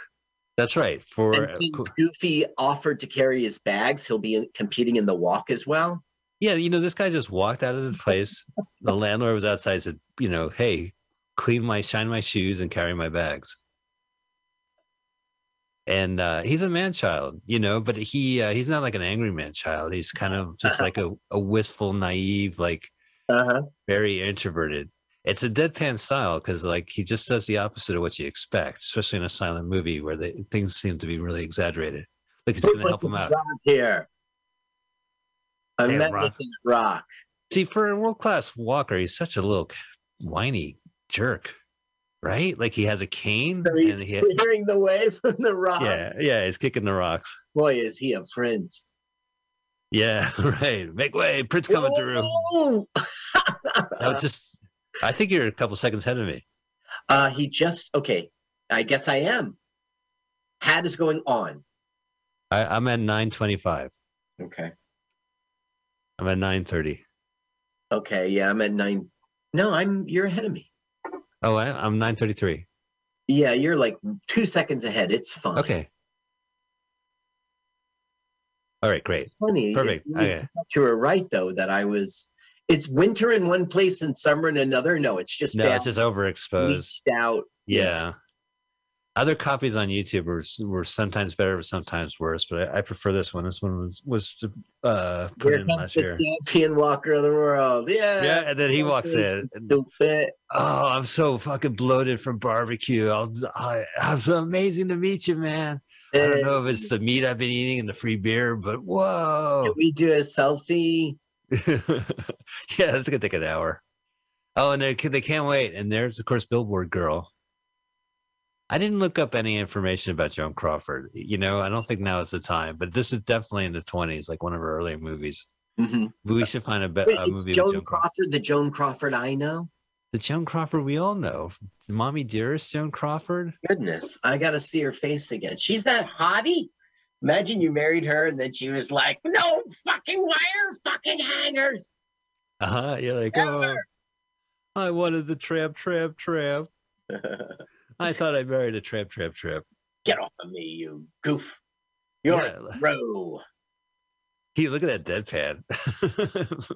That's right. For And uh, Goofy offered to carry his bags, he'll be competing in the walk as well? yeah, you know, this guy just walked out of the place. the landlord was outside, said, you know, hey, clean my, shine my shoes, and carry my bags. And uh, he's a man child, you know, but he uh, he's not like an angry man child. He's kind of just like a, a wistful, naive, like Uh-huh. very introverted. It's a deadpan style because like he just does the opposite of what you expect, especially in a silent movie where the things seem to be really exaggerated. Like he's going to help him out. Here. I Damn, met Rock. rock. See, for a world class walker, he's such a little whiny jerk, right? Like he has a cane So he's and he, clearing the way from the rock. yeah, yeah, he's kicking the rocks. Boy, is he a prince. Yeah, right. Make way, Prince coming through. No, just, I think you're a couple seconds ahead of me. Uh, he just okay. I guess I am. Hat is going on. I, I'm at 925. Okay. I'm at 930. Okay. Yeah, I'm at nine. No, I'm. You're ahead of me. Oh, I, I'm 933. Yeah, you're like two seconds ahead. It's fine. Okay. All right, great. Funny. Perfect. You, oh, Okay. you were right though that I was. It's winter in one place and summer in another. No, it's just No, bad it's just overexposed. bleached out. Yeah. Other copies on YouTube were, were sometimes better, but sometimes worse. But I, I prefer this one. This one was was uh, put Here in last the year. champion walker of the world. Yeah. Yeah, and then he walks in. Stupid. oh, I'm so fucking bloated from barbecue. I'll, I, I'm so amazing to meet you, man. I don't know if it's the meat I've been eating and the free beer, but whoa. Can we do a selfie? yeah, that's gonna take an hour. Oh, and they they can't wait. And there's of course Billboard Girl. I didn't look up any information about Joan Crawford. You know, I don't think now is the time, but this is definitely in the 20s, like one of her earlier movies. Mhm. We should find a, be- a movie Joan, with Joan Crawford. Crawford, the Joan Crawford I know. The Joan Crawford we all know, Mommy Dearest Joan Crawford. Goodness, I got to see her face again. She's that hottie. Imagine you married her and then she was like, "No fucking wire, fucking hangers." Uh huh. You're like, oh, I wanted the tramp, tramp, tramp. I thought I married a tramp, tramp, tramp. Get off of me, you goof. You're Yeah. a bro. Hey, look at that deadpan.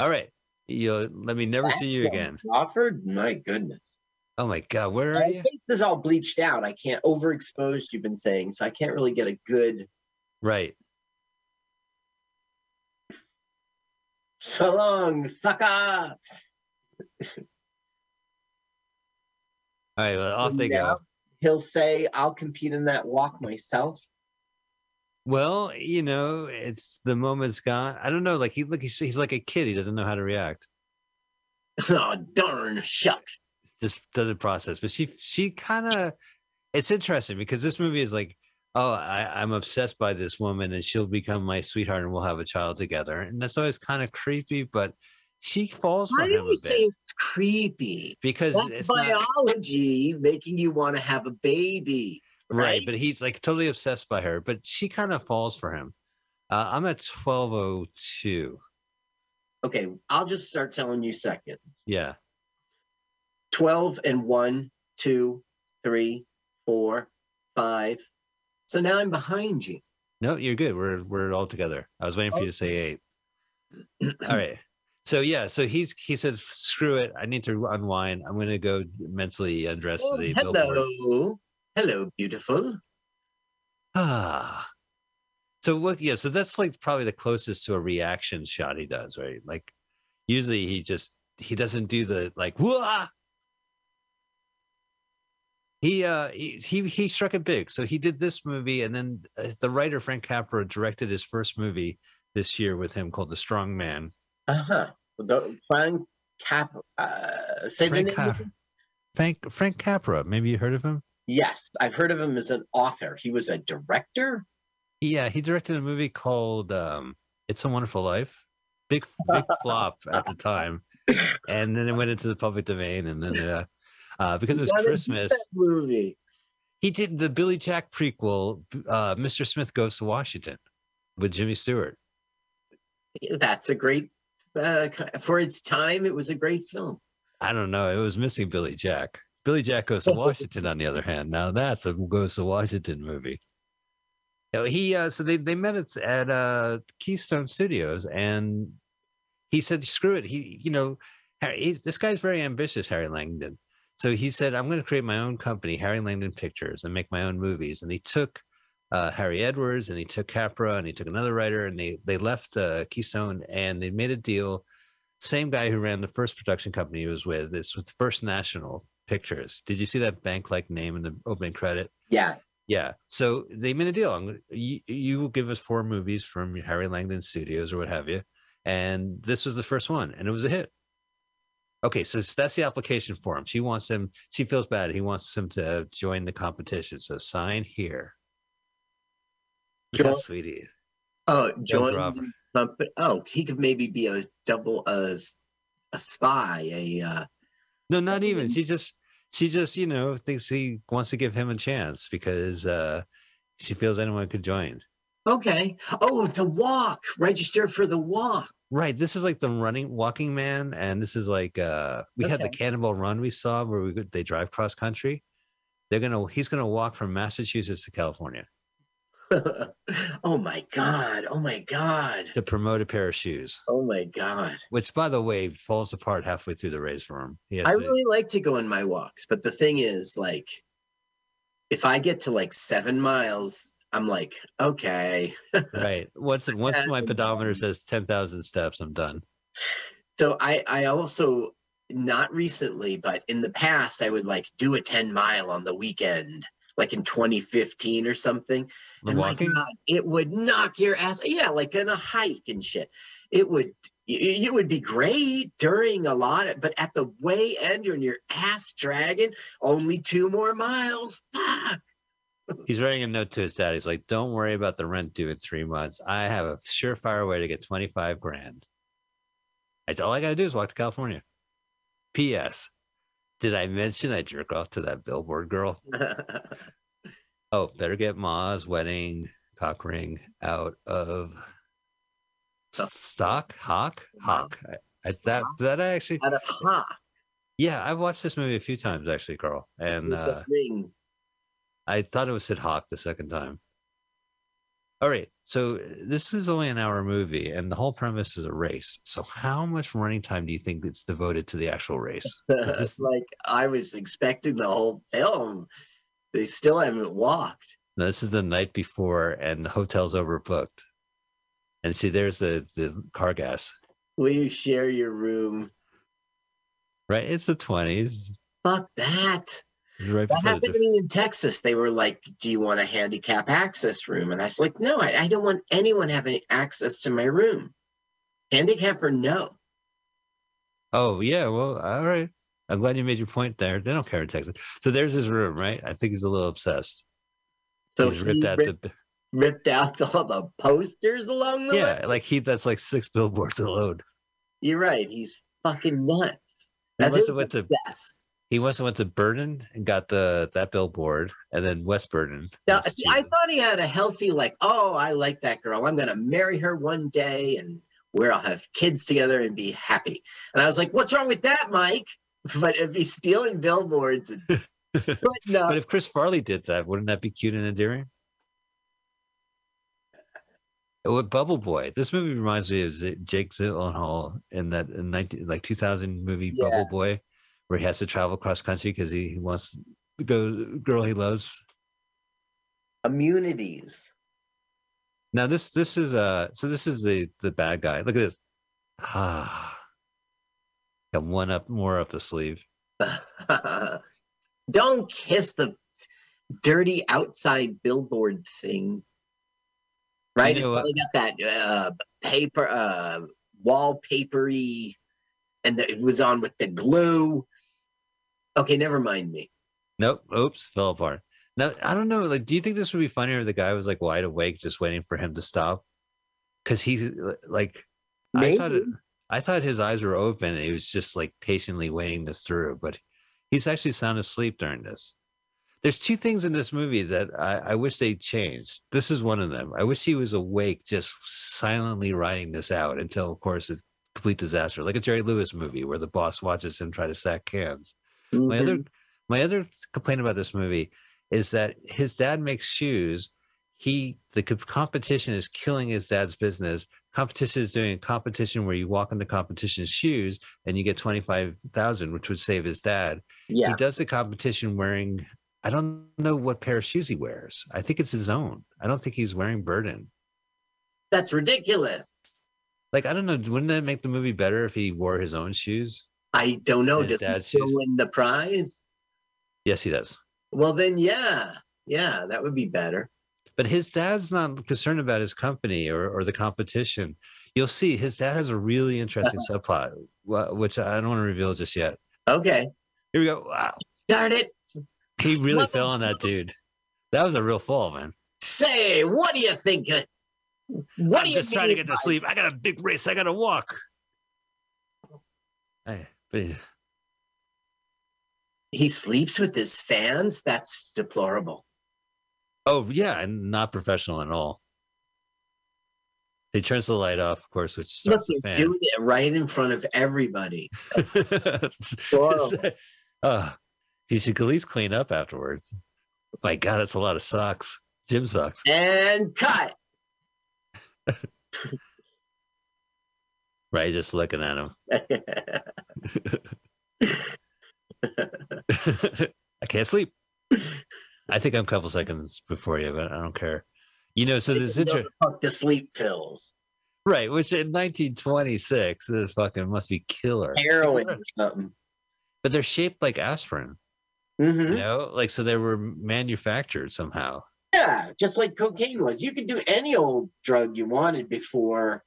All right. You let me never see you again. Crawford, my goodness. Oh my god, where My are you? face is all bleached out. I can't overexposed. You've been saying so. I can't really get a good. Right. So long, sucker. All right, well, off they go. He'll say, "I'll compete in that walk myself." Well, you know, it's the moment's gone. I don't know. Like he look, he's, he's like a kid. He doesn't know how to react. oh darn shucks. This doesn't process. But she she kind of. It's interesting because this movie is like, oh, I, I'm obsessed by this woman, and she'll become my sweetheart, and we'll have a child together. And that's always kind of creepy, but she falls for do him a bit it's creepy? because That's it's not biology making you want to have a baby. right. right? But he's like totally obsessed by her, but she kind of falls for him. Uh, I'm at twelve oh two. Okay, I'll just start telling you seconds. Yeah. 12 and 1, 2, 3, 4, 5. So now I'm behind you. No, you're good. We're we're all together. I was waiting for you to say eight. all right. So yeah, so he's he says, screw it. I need to unwind. I'm gonna go mentally undress Oh, the billboard. hello. Hello, beautiful. Ah. So what yeah, so that's like probably the closest to a reaction shot he does, right? Like usually he just he doesn't do the like whoa. He uh he, he he struck it big. So he did this movie and then uh, the writer Frank Capra directed his first movie this year with him called The Strong Man. Uh-huh. The Frank Cap uh say Frank name Cap- Frank Frank Capra, maybe you heard of him? Yes, I've heard of him as an author. He was a director. Yeah, he directed a movie called um, "It's a Wonderful Life." Big, big flop at the time, and then it went into the public domain, and then uh, uh, because it was Why did you do Christmas, movie. he did the Billy Jack prequel, uh, "Mr. Smith Goes to Washington," with Jimmy Stewart. That's a great uh, for its time. It was a great film. I don't know, it was missing Billy Jack. Billy Jack Goes to Washington, on the other hand, now that's a Goes to Washington movie. You know, he uh, so they they met at, at uh, Keystone Studios, and he said, "Screw it." He, you know, Harry, this guy's very ambitious, Harry Langdon. So he said, "I'm going to create my own company, Harry Langdon Pictures, and make my own movies." And he took uh, Harry Edwards, and he took Capra, and he took another writer, and they they left uh, Keystone, and they made a deal. Same guy who ran the first production company he was with. This was First National Pictures. Did you see that bank-like name in the opening credit? Yeah. Yeah. So they made a deal. You, you will give us four movies from Harry Langdon Studios or what have you. And this was the first one, and it was a hit. Okay, so that's the application form. She wants him, she feels bad. He wants him to join the competition. So sign here. Join- sweet he is. Oh, join company. Oh, he could maybe be a double a, a spy. A uh, No, not even. She just she just, you know, thinks he wants to give him a chance because uh she feels anyone could join. okay. Oh, the walk. Register for the walk. Right. This is like the running walking man, and this is like uh we had the Okay. cannibal run we saw where we they drive cross country. They're gonna he's gonna walk from Massachusetts to California oh my god. Oh my god. to promote a pair of shoes. Oh my god. Which by the way falls apart halfway through the race for him. I to- really like to go on my walks, but the thing is, like, if I get to like seven miles, I'm like, okay. right. Once once my pedometer says ten thousand steps, I'm done. So I I also not recently, but in the past, I would like do a 10 mile on the weekend, like in 2015 or something. And my? God, it would knock your ass. Yeah, like in a hike and shit. It would y- y- it would be great during a lot of, but at the way end, you're in your ass dragging. Only two more miles. Fuck. He's writing a note to his dad. He's like, "Don't worry about the rent due in three months. I have a surefire way to get twenty five grand. I, all I got to do is walk to California." P.S. Did I mention I jerk off to that billboard girl? Oh, better get Ma's wedding cock ring out of stock. Hawk, hawk. I, I, that that I actually out of hawk. Yeah, I've watched this movie a few times actually, Carl, and uh, ring. I thought it was Sid Hawk the second time. All right, so uh, this is only an hour movie, and the whole premise is a race. So, how much running time do you think it's devoted to the actual race? this- like I was expecting the whole film. They still haven't walked. No, this is the night before, and the hotel's overbooked. And see, there's the the Kargas, Will you share your room? right? It's the twenties, Fuck that. right That happened to me in Texas. They were like, "Do you want a handicap access room?" And I was like, "No, I, I don't want anyone having access to my room. Handicap or no." Oh yeah, well, all right. I'm glad you made your point there. They don't care in Texas. So there's his room, right? I think he's a little obsessed. So he's ripped he out ripped- the Ripped out all the posters along the way. yeah, like he that's like six billboards alone. You're right. He's fucking nuts. He must have went the to best. he must have went to Burton and got the that billboard, and then West Burton. Now, see, I thought he had a healthy, like, oh, I like that girl. I'm gonna marry her one day, and where I'll have kids together and be happy. And I was like, what's wrong with that, Mike? But if he's stealing billboards, and putting up, But if Chris Farley did that, wouldn't that be cute and endearing? With Bubble Boy, this movie reminds me of Jake Gyllenhaal in that in 19, like 2000 movie Yeah. Bubble Boy, where he has to travel cross country because he, he wants to go girl he loves. immunities. Now this this is uh so this is the the bad guy. Look at this. Ah, got one up more up the sleeve. Don't kiss the dirty outside billboard thing. Right? You know it's probably got that uh, paper, uh, wallpapery, and the, it was on with the glue. Okay, never mind me. Nope. Oops, fell apart. Now I don't know. Like, do you think this would be funnier if the guy was like wide awake, just waiting for him to stop? Because he's like, I thought it, Maybe. I thought his eyes were open and he was just like patiently waiting this through, but he's actually sound asleep during this. There's two things in this movie that I, I wish they changed. This is one of them. I wish he was awake, just silently writing this out until, of course, it's complete disaster, like a Jerry Lewis movie where the boss watches him try to sack cans. My other mm-hmm. my other complaint about this movie is that his dad makes shoes. He the competition is killing his dad's business. Competition is doing a competition where you walk in the competition's shoes and you get twenty five thousand, which would save his dad. Yeah. He does the competition wearing I don't know what pair of shoes he wears. I think it's his own. I don't think he's wearing Burton. That's ridiculous. Like I don't know. Wouldn't that make the movie better if he wore his own shoes? I don't know. Does he still win the prize? Yes, he does. Well, then, yeah, yeah, that would be better. But his dad's not concerned about his company or, or the competition. You'll see his dad has a really interesting subplot, which I don't want to reveal just yet. Okay. Here we go. Wow. Darn it. He really fell on that dude. That was a real fall, man. Say, what do you think? What I'm do you just trying to get to sleep. I got a big race. I got to walk. Hey, but He sleeps with his fans? That's deplorable. Oh yeah, and not professional at all. He turns the light off, of course, which Look, starts the fan. doing it right in front of everybody. Uh, he should at least clean up afterwards. My God, that's a lot of socks. Gym socks. And cut. Right, just looking at him. I can't sleep. I think I'm a couple seconds before you, but I don't care. You know, so this inter- fuck the sleep pills. right, which in 1926, this fucking must be killer. Heroin or something. But they're shaped like aspirin. Mm-hmm. You know, like so they were manufactured somehow. Yeah, just like cocaine was. You could do any old drug you wanted before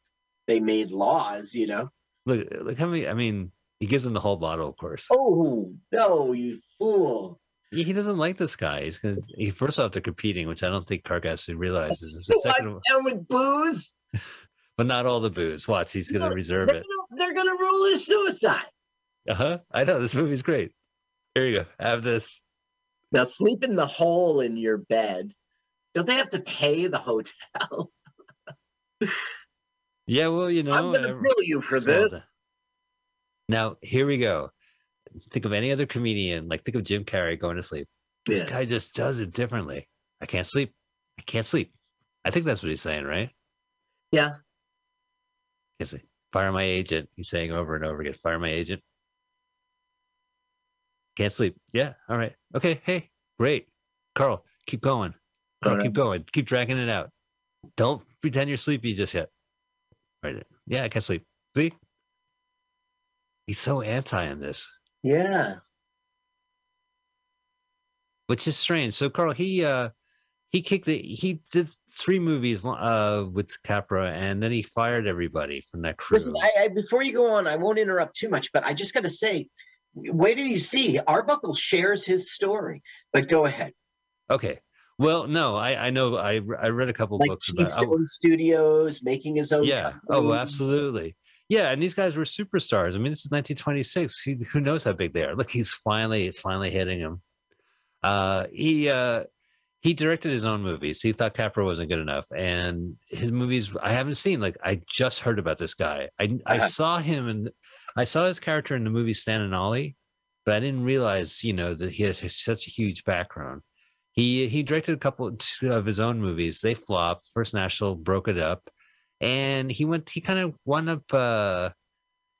they made laws, you know. Look, look how many. I mean, he gives him the whole bottle, of course. Oh, no, you fool. He doesn't like this guy. He's gonna. He, first off, they're competing, which I don't think Kargas realizes. The second, Down with booze. but not all the booze. Watch, he's gonna reserve They're it. gonna, they're gonna rule it a suicide. Uh huh. I know this movie's great. Here you go. Have this. Now sleep in the hole in your bed. Don't they have to pay the hotel? Yeah, well, you know. I'm gonna bill you for this. Now, here we go. Think of any other comedian, like think of Jim Carrey going to sleep. This Yeah. guy just does it differently. I can't sleep. I can't sleep. I think that's what he's saying, right? Yeah. Can't sleep. Fire my agent. He's saying over and over again. Fire my agent. Can't sleep. Yeah. All right. Okay. Hey, great. Carl, keep going. Carl, All keep going. Keep dragging it out. Don't pretend you're sleepy just yet. Right. Yeah, I can't sleep. See? He's so anti in this, Yeah. which is strange. So Carl, he uh he kicked the he did three movies uh with Capra and then he fired everybody from that crew. Listen, I, I, before you go on, I won't interrupt too much, but I just got to say, wait till you see Arbuckle shares his story. But go ahead. Okay. Well, no, I I know I I read a couple Like books about oh, Keystone Studios making his own. yeah. Oh, absolutely. Yeah, and these guys were superstars. I mean, this is 1926. Who, who knows how big they are? Look, he's finally it's finally hitting him. Uh, he uh, he directed his own movies. He thought Capra wasn't good enough, and his movies I haven't seen. Like I just heard about this guy. I I Uh-huh. saw him and I saw his character in the movie Stan and Ollie, but I didn't realize you know that he has such a huge background. He he directed a couple two of his own movies. They flopped. First National broke it up, and he went. He kind of wound up. Uh,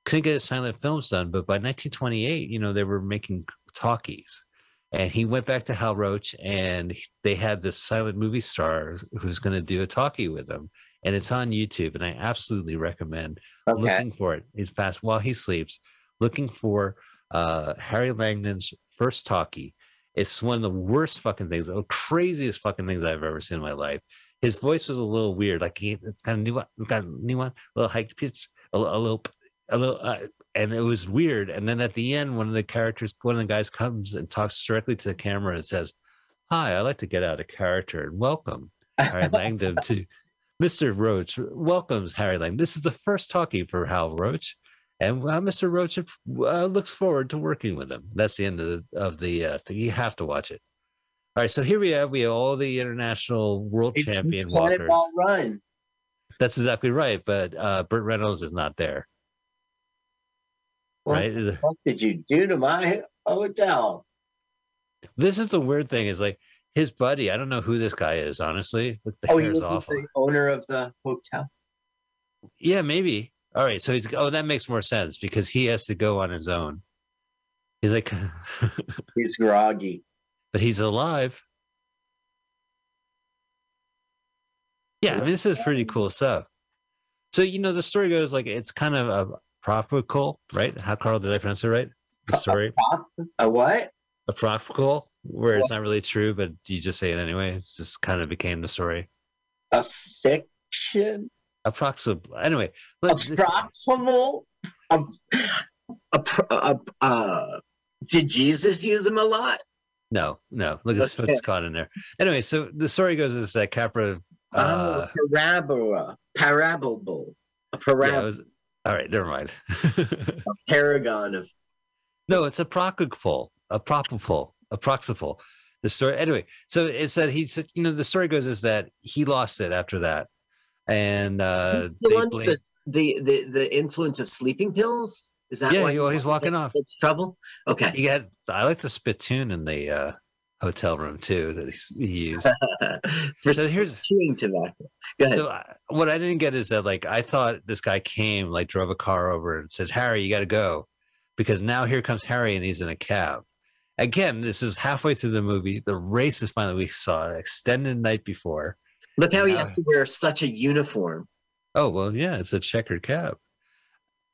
couldn't get his silent films done, but by 1928, you know, they were making talkies, and he went back to Hal Roach, and they had this silent movie star who's going to do a talkie with him, and it's on YouTube, and I absolutely recommend Okay. looking for it. He's passed while he sleeps, looking for uh, Harry Langdon's first talkie. It's one of the worst fucking things, the craziest fucking things I've ever seen in my life. His voice was a little weird, like he kind of new, kind of new one, a little high pitch, a, a little, a little, uh, and it was weird. And then at the end, one of the characters, one of the guys comes and talks directly to the camera and says, "Hi, I like to get out of character and welcome Harry Langdon to Mr. Roach. Welcomes Harry Langdon. This is the first talkie for Hal Roach." And Mr. Roach uh, looks forward to working with him. That's the end of the, of the uh, thing. You have to watch it. All right, so here we have we have all the international world It's champion walkers. Run. That's exactly right, but uh, Burt Reynolds is not there. What right? the fuck did you do to my hotel? This is the weird thing is like his buddy. I don't know who this guy is, honestly. The Oh, he hair's isn't awful. the owner of the hotel. Yeah, maybe. All right, so he's oh that makes more sense because he has to go on his own. He's like, He's groggy. But he's alive. Yeah, I mean this is pretty cool stuff. So you know the story goes like it's kind of a profitable, right? How Carl did I pronounce it right? The story A what? a profitable, where it's not really true, but you just say it anyway. It's just kind of became the story. A fiction? Approximate. Anyway, Approximal? A, a, a, uh, did Jesus use them a lot? No, no. Look at this Okay. foot's caught in there. Anyway, so the story goes is that Capra Uh, oh, parabola, parable, a yeah, parabola, was, all right, never mind. a paragon of. no, it's a procopole, a propopole, a proxipole. The story, anyway. So it's that he said, you know, the story goes is that he lost it after that, and uh, the they one blame- with the, the the influence of sleeping pills. Is that Yeah, why he's walking off. Trouble. Okay. He had. I like the spittoon in the uh, hotel room too that he's, he used. For so here's chewing tobacco. Go ahead. So I, what I didn't get is that like I thought this guy came like drove a car over and said Harry you got to go because now here comes Harry and he's in a cab. Again, this is halfway through the movie. The race is finally we saw extended night before. Look how he has to wear such a uniform. Oh well, yeah, it's a checkered cab.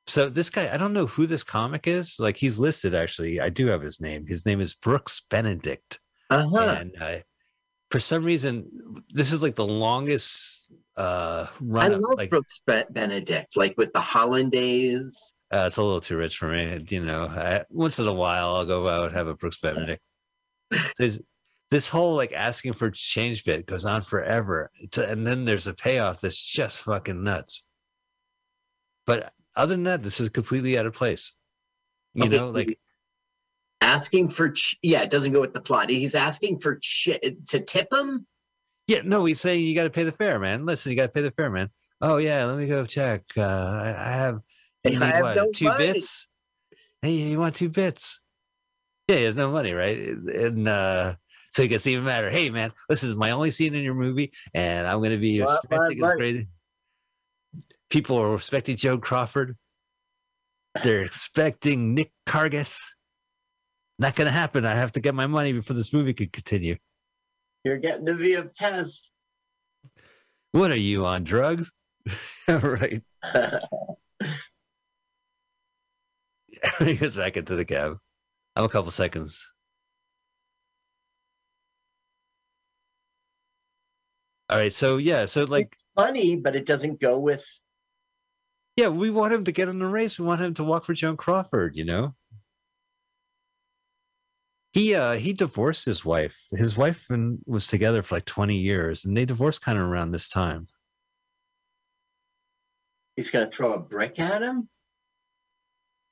So this guy, I don't know who this comic is. Like he's listed actually. I do have his name. His name is Brooks Benedict. Uh-huh. And uh, for some reason, this is like the longest uh run. I love like, Brooks Be- Benedict, like with the Hollandaise. Uh, it's a little too rich for me. You know, I, once in a while I'll go out and have a Brooks Benedict. There's, this whole like asking for change bit goes on forever, a- and then there's a payoff that's just fucking nuts. But other than that, this is completely out of place. You Okay, know, like asking for ch- yeah, it doesn't go with the plot. He's asking for ch- to tip him. yeah, no, he's saying you got to pay the fare, man. Listen, you got to pay the fare, man. Oh yeah, let me go check. Uh, I, I have, I have what, no two money. bits. Hey, you want two bits? Yeah, he has no money, right? And uh, so he gets even madder. Hey, man, this is my only scene in your movie, and I'm going to be What, what, expecting what? crazy. People are expecting Joe Crawford. They're expecting Nick Kargas. Not going to happen. I have to get my money before this movie could continue. You're getting to be a test. What are you on drugs? right. he gets back into the cab. I'm a couple seconds. All right. So yeah. So like funny, but it doesn't go with. Yeah, we want him to get in the race. We want him to walk for Joan Crawford. You know. He uh he divorced his wife. His wife and was together for like 20 years, and they divorced kind of around this time. He's gonna throw a brick at him.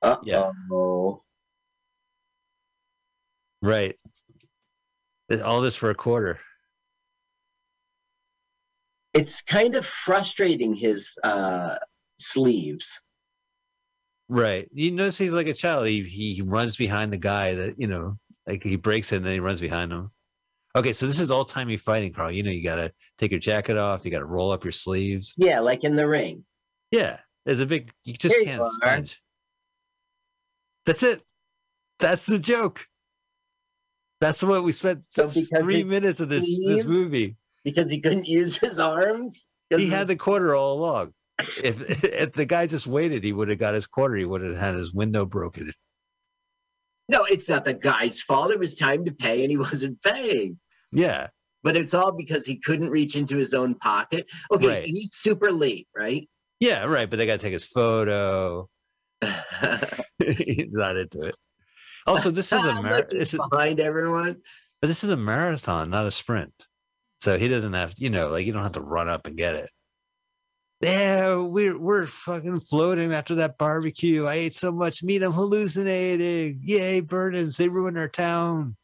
Uh oh. Right. All this for a quarter. It's kind of frustrating his uh sleeves. Right. You notice he's like a child. He he runs behind the guy that, you know, like he breaks it and then he runs behind him. Okay, so this is all timey fighting, Carl. You know, you gotta take your jacket off, you gotta roll up your sleeves. Yeah, like in the ring. Yeah. There's a big you just Here can't sponge. That's it. That's the joke. That's what we spent So three minutes of this this movie. Because he couldn't use his arms. He had the quarter all along. If if the guy just waited, he would have got his quarter. He would have had his window broken. No, it's not the guy's fault. It was time to pay and he wasn't paying. Yeah. But it's all because he couldn't reach into his own pocket. Okay, Right. so he's super late, right? Yeah, right. But they got to take his photo. He's not into it. Also, this is a I'm mar- looking this is, behind everyone. but this is a marathon, not a sprint. So he doesn't have, you know, like you don't have to run up and get it. Yeah, we're we're fucking floating after that barbecue. I ate so much meat, I'm hallucinating. Yay, burnings! They ruined our town.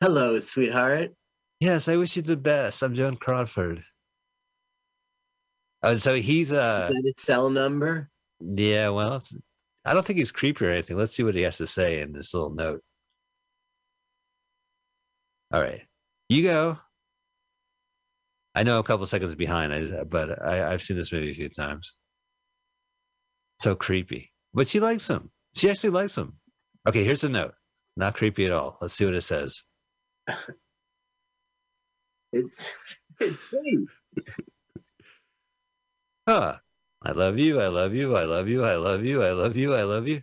Hello, sweetheart. Yes, I wish you the best. I'm Joan Crawford. Oh, so he's uh his cell number? Yeah, well, I don't think he's creepy or anything. Let's see what he has to say in this little note. All right, you go. I know a couple seconds behind, but I, I've seen this movie a few times. So creepy, but she likes him. She actually likes him. Okay, here's the note. Not creepy at all. Let's see what it says. It's it's sweet. Huh. I love you. I love you. I love you. I love you. I love you. I love you.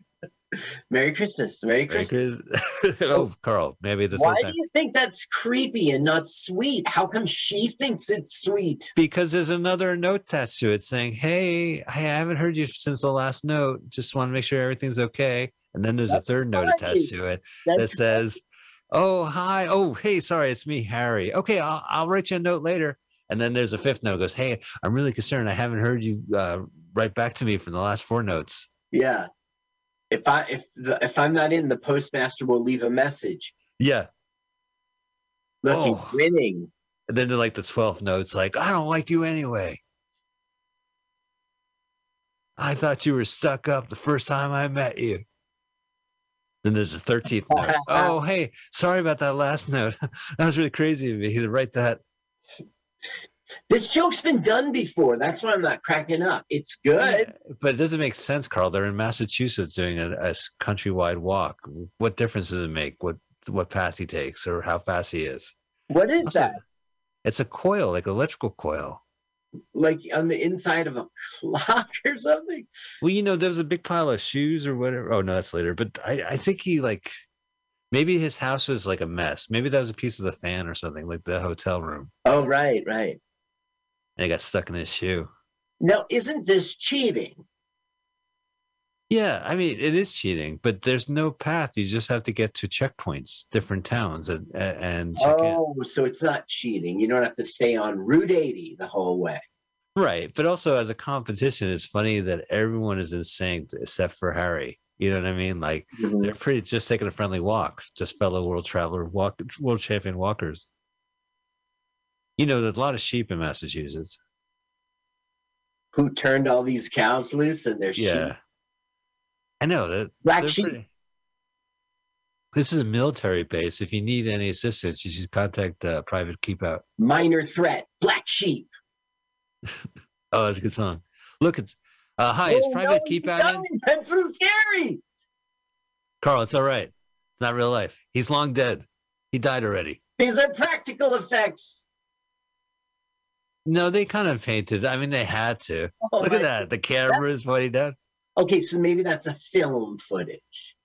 Merry Christmas. Merry Christmas. Oh, Carl, maybe this Why do you think that's creepy and not sweet? How come she thinks it's sweet? Because there's another note attached to it saying, Hey, I haven't heard you since the last note. Just want to make sure everything's okay. And then there's a third note attached to it that That's says, Oh, hi. Oh, hey, sorry, it's me, Harry. Okay, I'll, I'll write you a note later. And then there's a fifth note goes, Hey, I'm really concerned. I haven't heard you uh, write back to me from the last four notes. Yeah. If I if the, if I'm not in, the postmaster will leave a message. Yeah. Look, Oh. he's winning. And then like the 12th note's like, I don't like you anyway. I thought you were stuck up the first time I met you. Then there's a 13th note. Oh, hey, sorry about that last note. that was really crazy of me to write that. This joke's been done before. That's why I'm not cracking up. It's good. But it doesn't make sense, Carl. They're in Massachusetts doing a countrywide walk. What difference does it make what what path he takes or how fast he is? What is Also, that? It's a coil, like electrical coil. Like on the inside of a clock or something? Well, you know, there was a big pile of shoes or whatever. Oh no, that's later. But I, I think he like maybe his house was like a mess. Maybe that was a piece of the fan or something, like the hotel room. Oh, right, right. And it got stuck in his shoe. Now, isn't this cheating? Yeah, I mean it is cheating, but there's no path. You just have to get to checkpoints, different towns, and and check in. Oh, so it's not cheating. You don't have to stay on Route 80 the whole way. Right, but also as a competition, it's funny that everyone is in sync except for Harry. You know what I mean? Like Mm-hmm. they're pretty just taking a friendly walk, just fellow world traveler, walk, world champion walkers. You know, there's a lot of sheep in Massachusetts. Who turned all these cows loose and their Yeah, sheep? I know that. Black sheep. pretty- This is a military base. If you need any assistance, you should contact uh, Private Keep Out. Minor threat. Black sheep. Oh, that's a good song. Look, it's uh, hi. Is Oh, Private no, Keep Out in? no, That's so scary. Carl, it's all right. It's not real life. He's long dead. He died already. These are practical effects. No, they kind of painted. I mean, they had to. Oh, Look at that. The cameras he down. Okay, so maybe that's a film footage.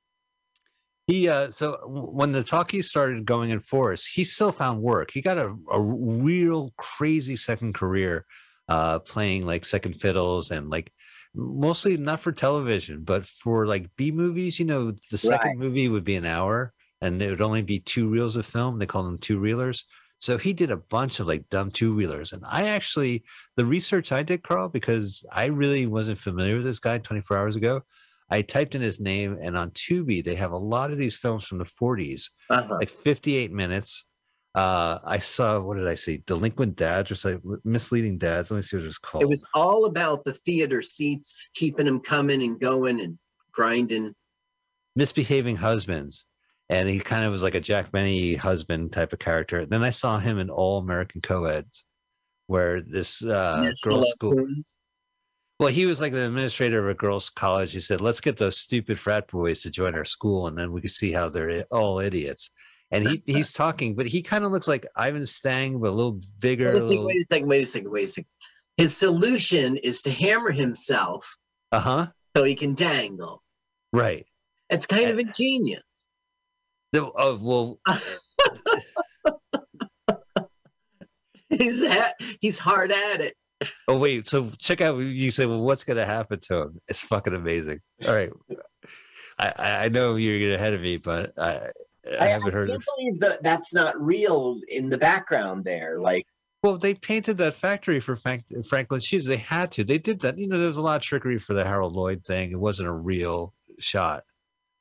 He uh so when the talkies started going in force, he still found work. He got a, a real crazy second career uh playing like second fiddles and like mostly not for television, but for like B movies, you know, the second Right. movie would be an hour and it would only be two reels of film. They call them two reelers. So he did a bunch of like dumb two reelers. And I actually the research I did, Carl, because I really wasn't familiar with this guy 24 hours ago. I typed in his name, and on Tubi, they have a lot of these films from the 40s, Uh-huh. like 58 minutes. Uh, I saw, what did I see? Delinquent Dads or something, Misleading Dads. Let me see what it was called. It was all about the theater seats, keeping them coming and going and grinding. Misbehaving Husbands. And he kind of was like a Jack Benny husband type of character. Then I saw him in All American Co-eds, where this uh, girls' school. Well, he was like the administrator of a girls' college. He said, "Let's get those stupid frat boys to join our school, and then we can see how they're all idiots." And he he's talking, but he kind of looks like Ivan Stang, but a little bigger. Wait a second, little- wait a second, wait a second, wait a second. His solution is to hammer himself Uh huh. so he can dangle. Right. It's kind of ingenious. No, Oh well, He's ha- he's hard at it. oh wait. So check out. You say, "Well, what's going to happen to him?" It's fucking amazing. All right. I I I know you're getting ahead of me, but I I, haven't heard. can't Of, believe that that's not real in the background there. Like, well, they painted that factory for Frank, Franklin Shoes. They had to. They did that. You know, there was a lot of trickery for the Harold Lloyd thing. It wasn't a real shot.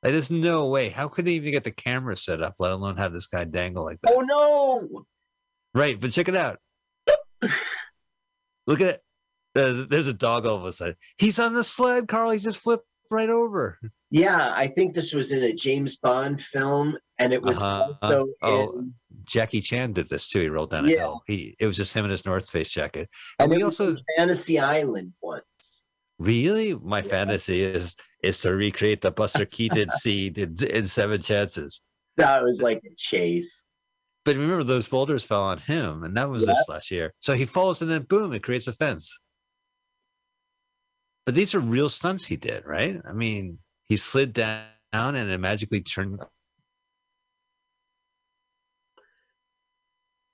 Like, there's no way. How could they even get the camera set up, let alone have this guy dangle like that? oh no! Right, but check it out. Look at it. Uh, there's a dog all of a sudden. He's on the sled, Carl. He's just flipped right over. Yeah, I think this was in a James Bond film, and it was Uh-huh. also oh, in, Jackie Chan did this too. He rolled down a Yeah. hill. He it was just him in his North Face jacket. and And we also Fantasy Island once. really my fantasy is is to recreate the Buster Keaton scene in, in Seven Chances. That was like a chase. But remember, those boulders fell on him, and that was Yeah. this last year. So he falls, and then boom, it creates a fence. But these are real stunts he did, right? I mean, he slid down and it magically turned.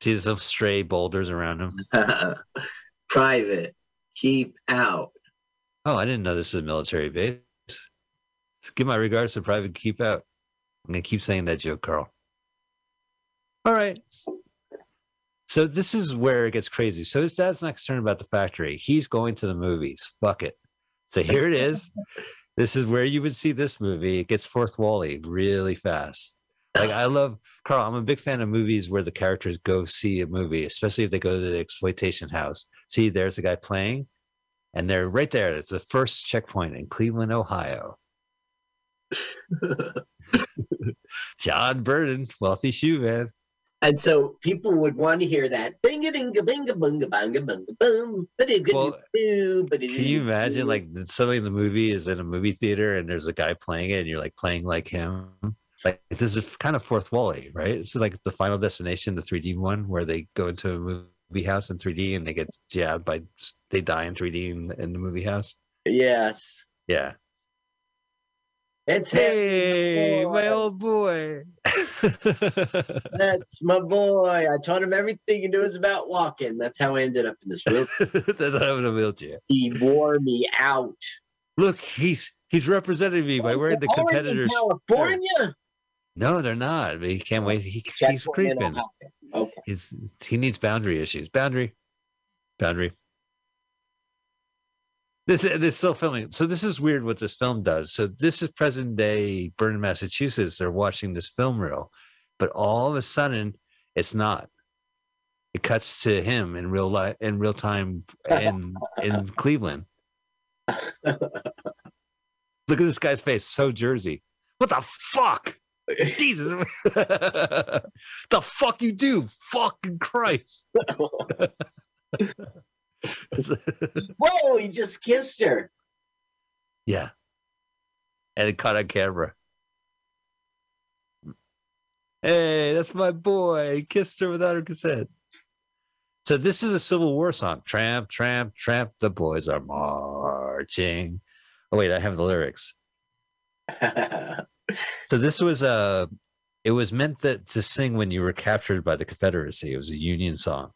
See some stray boulders around him. Private, keep out. Oh, I didn't know this was a military base. Give my regards to Private Keep Out. I'm gonna keep saying that joke, Carl. All right. So this is where it gets crazy. So his dad's not concerned about the factory. He's going to the movies. Fuck it. So here it is. this is where you would see this movie. It gets fourth wally really fast. Like I love Carl. I'm a big fan of movies where the characters go see a movie, especially if they go to the exploitation house. See, there's a guy playing, and they're right there. It's the first checkpoint in Cleveland, Ohio. John Burton, wealthy shoe man. And so people would want to hear that binga dinga binga bunga bunga bunga boom. Well, Can you imagine like suddenly the movie is in a movie theater and there's a guy playing it and you're like playing like him? Like this is kind of fourth wally, right? This is like the final destination, the 3D one where they go into a movie house in 3D and they get jabbed by they die in 3D in, in the movie house. Yes. Yeah. It's Hey, him, my old boy. That's my boy. I taught him everything he knows about walking. That's how I ended up in this wheelchair. That's not having a wheelchair. he wore me out. Look, he's he's representing me by wearing the in competitors. California. No, they're not. But he can't wait. He, he's creeping. Okay. He's he needs boundary issues. Boundary, boundary. This uh, this still filming. So this is weird what this film does. So this is present day Vernon, Massachusetts. They're watching this film reel, but all of a sudden it's not. It cuts to him in real life in real time in in Cleveland. Look at this guy's face, so Jersey. What the fuck? Jesus. the fuck you do? Fucking Christ. Whoa, he just kissed her. yeah. And it caught on camera. Hey, that's my boy. He kissed her without her consent. So this is a Civil War song. Tramp, tramp, tramp, the boys are marching. Oh wait, I have the lyrics. So this was a it was meant that to sing when you were captured by the Confederacy. It was a Union song.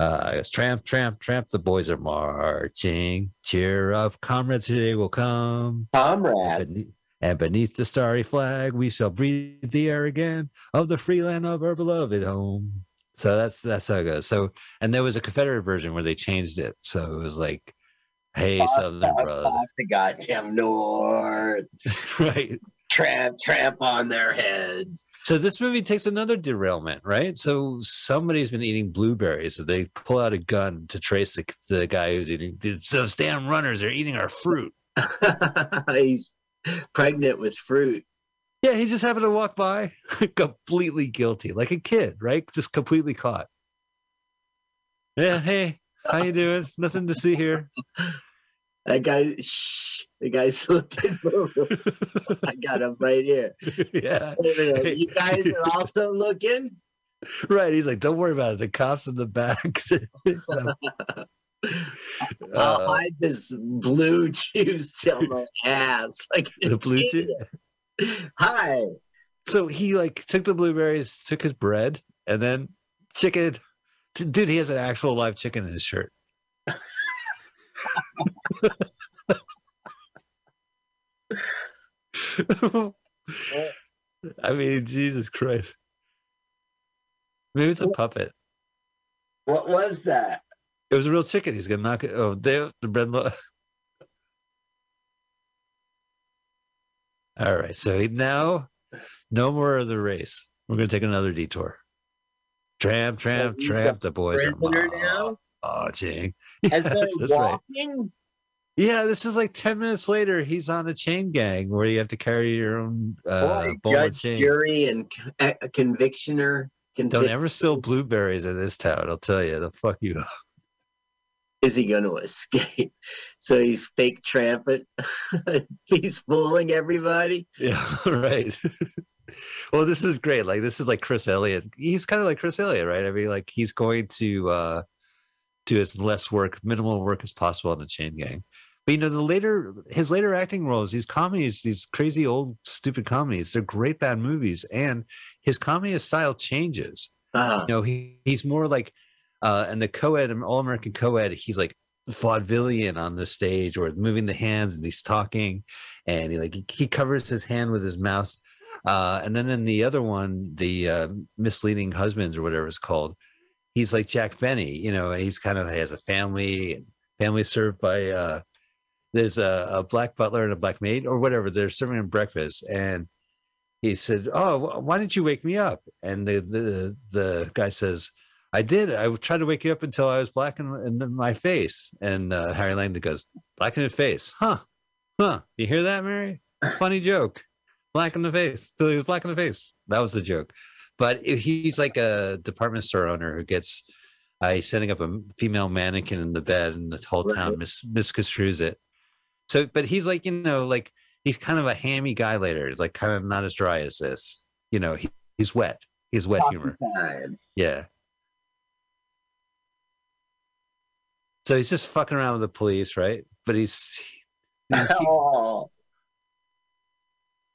Uh, it's tramp, tramp, tramp. The boys are marching. Cheer up, comrades! Today will come. Comrade. And beneath, and beneath the starry flag, we shall breathe the air again of the free land of our beloved home. So that's that's how it goes. So and there was a Confederate version where they changed it. So it was like, "Hey, Southern brother." Fuck the goddamn North. right. Tramp, tramp on their heads. So this movie takes another derailment, right? So somebody's been eating blueberries, so they pull out a gun to trace the, the guy who's eating. Those damn runners are eating our fruit. He's pregnant with fruit. Yeah, he just happened to walk by, completely guilty, like a kid, right? Just completely caught. Yeah, hey, how you doing? Nothing to see here. That guy, shh, the guy's looking. I got him right here. yeah. You guys are also looking? Right. He's like, don't worry about it. The cops in the back. I'll uh, hide this blue juice on my ass. Like the blue chew. Hi. So he like took the blueberries, took his bread, and then chicken. Dude, he has an actual live chicken in his shirt. I mean, Jesus Christ. Maybe it's a puppet. What was that? It was a real chicken. He's gonna knock it. Oh, they the bread. Lo- All right. So now, no more of the race. We're gonna take another detour. Tramp, tramp, he's tramp. The boys are now? marching. As Yes, they're that's right. walking? Yeah, this is like 10 minutes later. He's on a chain gang where you have to carry your own uh, Boy, judge, chain. jury, and a convictioner. Don't ever steal blueberries in this town. I'll tell you, they'll fuck you up. Is he going to escape? So he's fake tramping. he's fooling everybody. Yeah, right. Well, this is great. Like this is like Chris Elliott. He's kind of like Chris Elliott, right? I mean, like he's going to uh do as less work, minimal work as possible on the chain gang. But you know, the later his later acting roles, these comedies, these crazy old stupid comedies, they're great bad movies, and his comedy style changes. Uh-huh. You know, he he's more like uh and the co-ed all American co-ed, he's like vaudevillian on the stage or moving the hands and he's talking and he like he, he covers his hand with his mouth uh and then in the other one the uh misleading husbands or whatever it's called he's like Jack Benny, you know, he's kind of has a family and family served by uh there's a, a black butler and a black maid or whatever. They're serving him breakfast and he said, "Oh, wh- why didn't you wake me up?" And the the the guy says, "I did. I tried to wake you up until I was black in, in my face." And uh, Harry Langdon goes, "Black in the face, huh? Huh? You hear that, Mary? Funny joke. Black in the face. So he was black in the face. That was the joke. But he's like a department store owner who gets." Uh, he's setting up a female mannequin in the bed, and the whole town mis- misconstrues it. So, but he's like, you know, like he's kind of a hammy guy later. He's like kind of not as dry as this. You know, he, he's wet. He's wet humor. Yeah. So he's just fucking around with the police, right? But he's. Mean, he- Oh,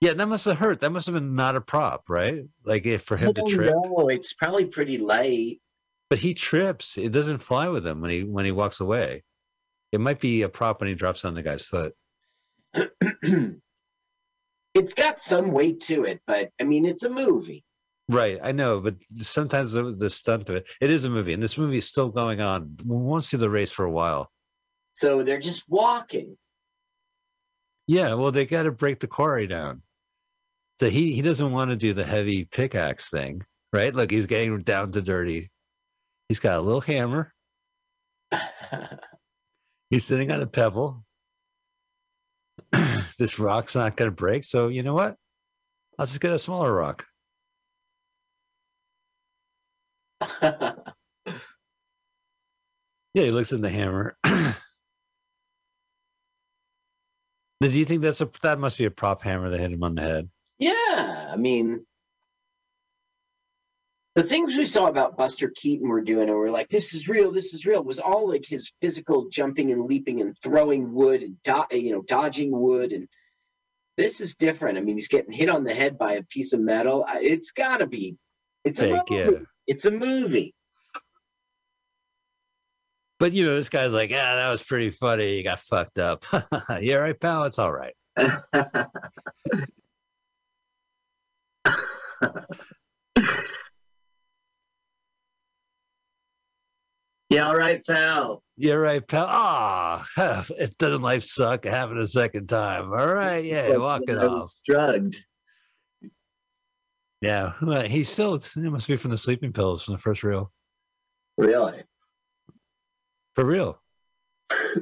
yeah, that must have hurt. That must have been not a prop, right? Like if for him to don't trip. know. It's probably pretty light. But he trips. It doesn't fly with him when he when he walks away. It might be a prop when he drops on the guy's foot. It's got some weight to it, but I mean, it's a movie. Right, I know, but sometimes the, the stunt of it, it is a movie, and this movie is still going on. We won't see the race for a while. So they're just walking. Yeah, well, they got to break the quarry down. So he he doesn't want to do the heavy pickaxe thing, right? Look, he's getting down to dirty. He's got a little hammer. He's sitting on a pebble. this rock's not going to break, so you know what? I'll just get a smaller rock. Yeah, he looks at the hammer. do you think that's a that must be a prop hammer that hit him on the head? Yeah, I mean, the things we saw about Buster Keaton were doing, and we're like, this is real, this is real, was all like his physical jumping and leaping and throwing wood and do- you know dodging wood, and this is different. I mean, he's getting hit on the head by a piece of metal. It's got to be. It's a movie. yeah. It's a movie. But you know, this guy's like, ah, that was pretty funny. You got fucked up. yeah, right, pal. It's all right. Yeah, all right, pal. Yeah, right, pal. Ah, it doesn't life suck? It happened a second time. All right, yeah, Like walk it I off. was drugged. Yeah, he's still. It must be from the sleeping pills from the first reel. Really? For real.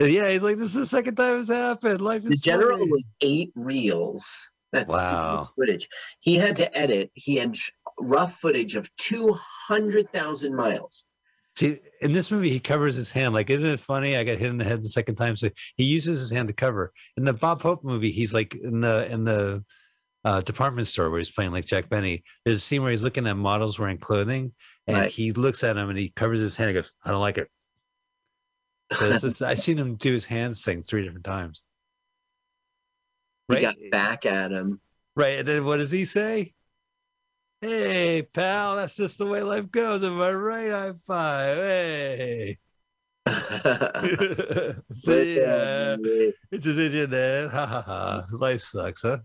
yeah, he's like, this is the second time it's happened. Life is The general funny." was eight reels. That's Wow. footage. He had to edit. He had rough footage of two hundred thousand miles. See, in this movie, he covers his hand. Like, isn't it funny? I got hit in the head the second time, so he uses his hand to cover. In the Bob Hope movie, he's like in the in the uh, department store where he's playing like Jack Benny. There's a scene where he's looking at models wearing clothing, and Right. he looks at him and he covers his hand. and goes, "I don't like it." I've seen him do his hands thing three different times. He Right, got back at him. right. And then what does he say? Hey, pal, that's just the way life goes. Am I right? High five. Hey. so, yeah, it's just in your there. Ha ha ha. Life sucks, huh?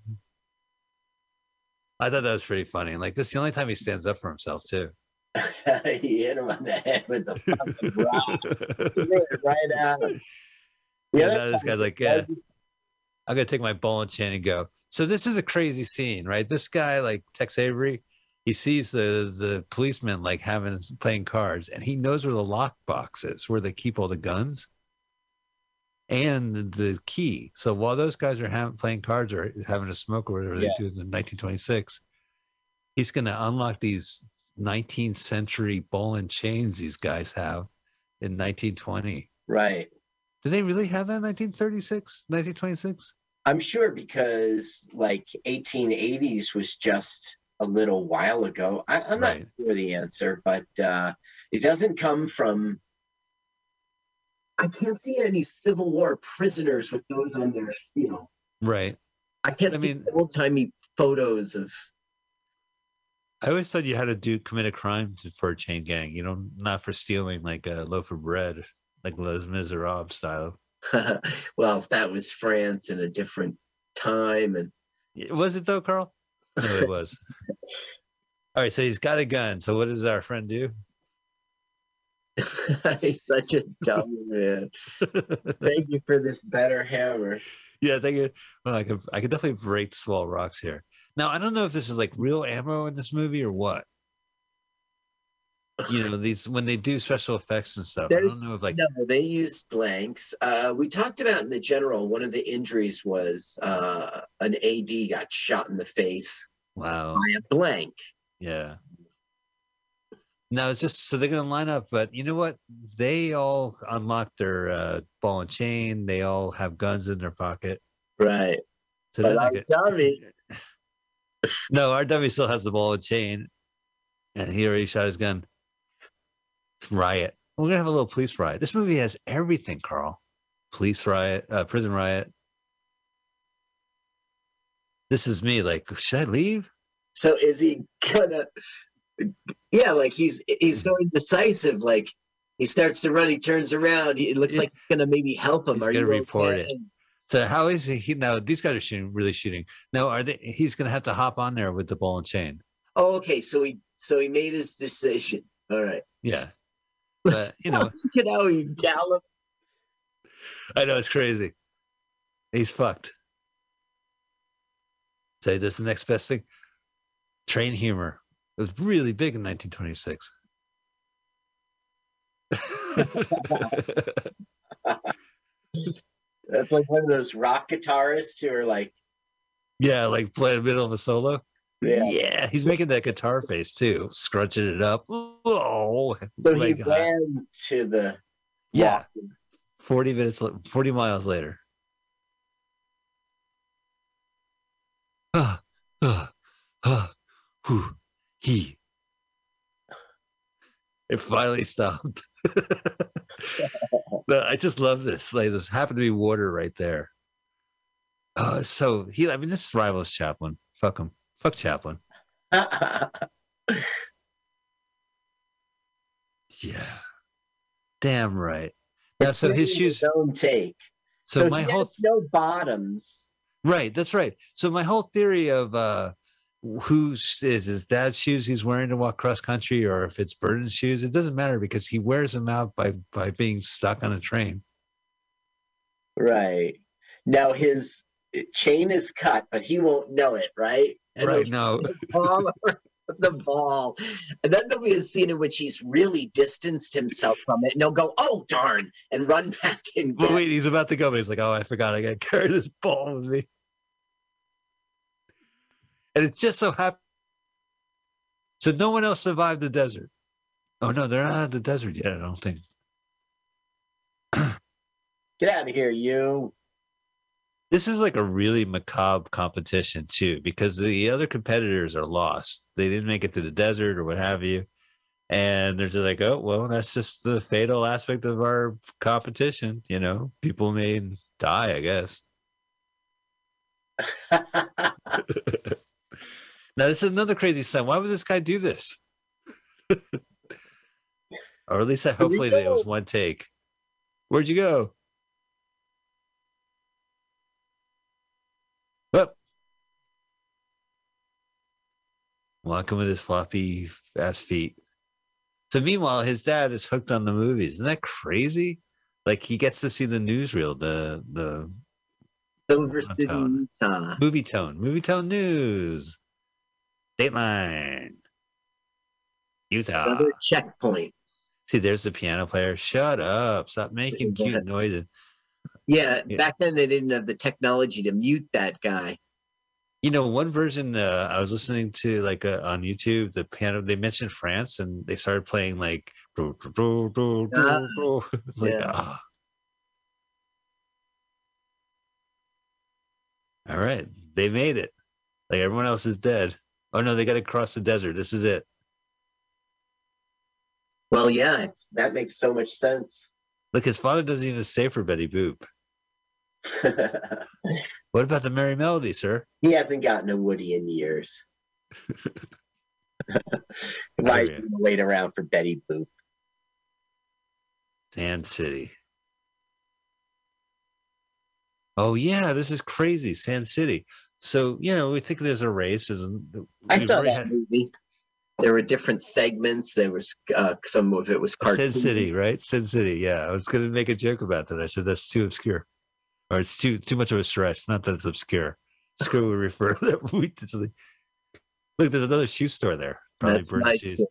I thought that was pretty funny. Like this, is the only time he stands up for himself too. he hit him on the head with the fucking rock. He made it right him. The Yeah, now this guy's like, yeah, I'm gonna take my ball and chain and go. So this is a crazy scene, right? This guy, like Tex Avery, he sees the the policeman like having playing cards, and he knows where the lock box is, where they keep all the guns, and the, key. So while those guys are having playing cards or having a smoke or whatever Yeah. they do in 1926, he's gonna unlock these 19th century ball and chains these guys have in 1920. Right. Did they really have that in 1936, 1926? I'm sure because like 1880s was just a little while ago. I, I'm not Right. sure the answer, but uh, it doesn't come from. I can't see any Civil War prisoners with those on their, you know. Right. I can't I I mean- mean, old timey photos of. I always thought you had to do commit a crime for a chain gang. You know, not for stealing like a loaf of bread, like Les Miserables style. well, that was France in a different time, and Was it though, Carl? No, it was. All right, so he's got a gun. So what does our friend do? He's such a dumb man. Thank you for this better hammer. Yeah, thank you. Well, I could I could definitely break small rocks here. Now I don't know if this is like real ammo in this movie or what. You know, these when they do special effects and stuff. I don't know if like no, they used blanks. Uh, we talked about in the general. One of the injuries was uh, an AD got shot in the face wow. by a blank. Yeah. No, it's just so they're gonna line up, but you know what? They all unlock their uh, ball and chain. They all have guns in their pocket. Right. So But they're not our gonna- dummy, no, our dummy still has the ball and chain, and he already shot his gun. Riot. We're gonna have a little police riot. This movie has everything, Carl. Police riot, uh, prison riot. This is me. Like, should I leave? so is he gonna? Yeah, like he's he's so indecisive. Like he starts to run, he turns around. He, it looks like he's gonna maybe help him. He's Are gonna you report okay? it. So how is he? Now these guys are shooting, really shooting. Now are they? He's gonna have to hop on there with the ball and chain. Oh, okay. So he so he made his decision. All right. Yeah, but you know, Look at how he galloped. I know it's crazy. He's fucked. Say this the next best thing. Train humor. It was really big in 1926. That's like one of those rock guitarists who are like, yeah, like play in the middle of a solo. Yeah. he's making that guitar face too, scrunching it up. Oh, so he God. ran to the yeah. 40 minutes, la- 40 miles later. Ah, ah, ah, whew, he. It finally stopped. I just love this. Like, this happened to be water right there. Uh, so he, I mean, this rivals Chaplin. Fuck him. Fuck Chaplin. Yeah. Damn right. Now, so his shoes. Own take. So, my he whole no bottoms. Right, that's right. So my whole theory of uh whose is his dad's shoes he's wearing to walk cross country or if it's Burton's shoes, it doesn't matter because he wears them out by by being stuck on a train. Right. Now his eh, chain is cut, but he won't know it, right? And right there's now. all the ball. And then there'll be a scene in which he's really distanced himself from it and he'll go, oh darn, and run back and get wait, he's about to go, but he's like, Oh, I forgot I gotta carry this ball with me. And it just so happened. So no one else survived the desert. Oh no, they're not in the desert yet, I don't think. get out of here, you. This is like a really macabre competition too, because the other competitors are lost. They didn't make it to the desert or what have you. And they're just like, oh, well, that's just the fatal aspect of our competition. You know, people may die, I guess. now, this is another crazy sign. Why would this guy do this? or at least, we hopefully, it was one take. Where'd you go? Up. Walking with his floppy ass feet. So meanwhile, his dad is hooked on the movies. Isn't that crazy? Like he gets to see the newsreel, the the Silver City, Utah. movie tone, movie tone news, Dateline, Utah. Another checkpoint. See, there's the piano player. Shut up! Stop making cute noises. Yeah, Yeah. back then they didn't have the technology to mute that guy. You know, one version uh, I was listening to, like uh, on YouTube, the piano. They mentioned France, and they started playing like, do, do, do, like yeah. ah. All right, they made it. Like everyone else is dead. Oh no, they got to cross the desert. This is it. Well, yeah, it's, that makes so much sense. Look, his father doesn't even say for Betty Boop. What about the Merry Melody, sir? he hasn't gotten a Woody in years. Why is he wait around for Betty Boop? Sand City. Oh yeah, this is crazy. Sand City. So you know, we think there's a race. There's, I saw that had- movie. There were different segments. There was uh, some of it was Sin. City, right? Sin City. Yeah, I was gonna make a joke about that. I said that's too obscure, or it's too too much of a stress. Not that it's obscure. Screw we refer to that movie to something. Look, there's another shoe store there. Probably That's nice. Shoes.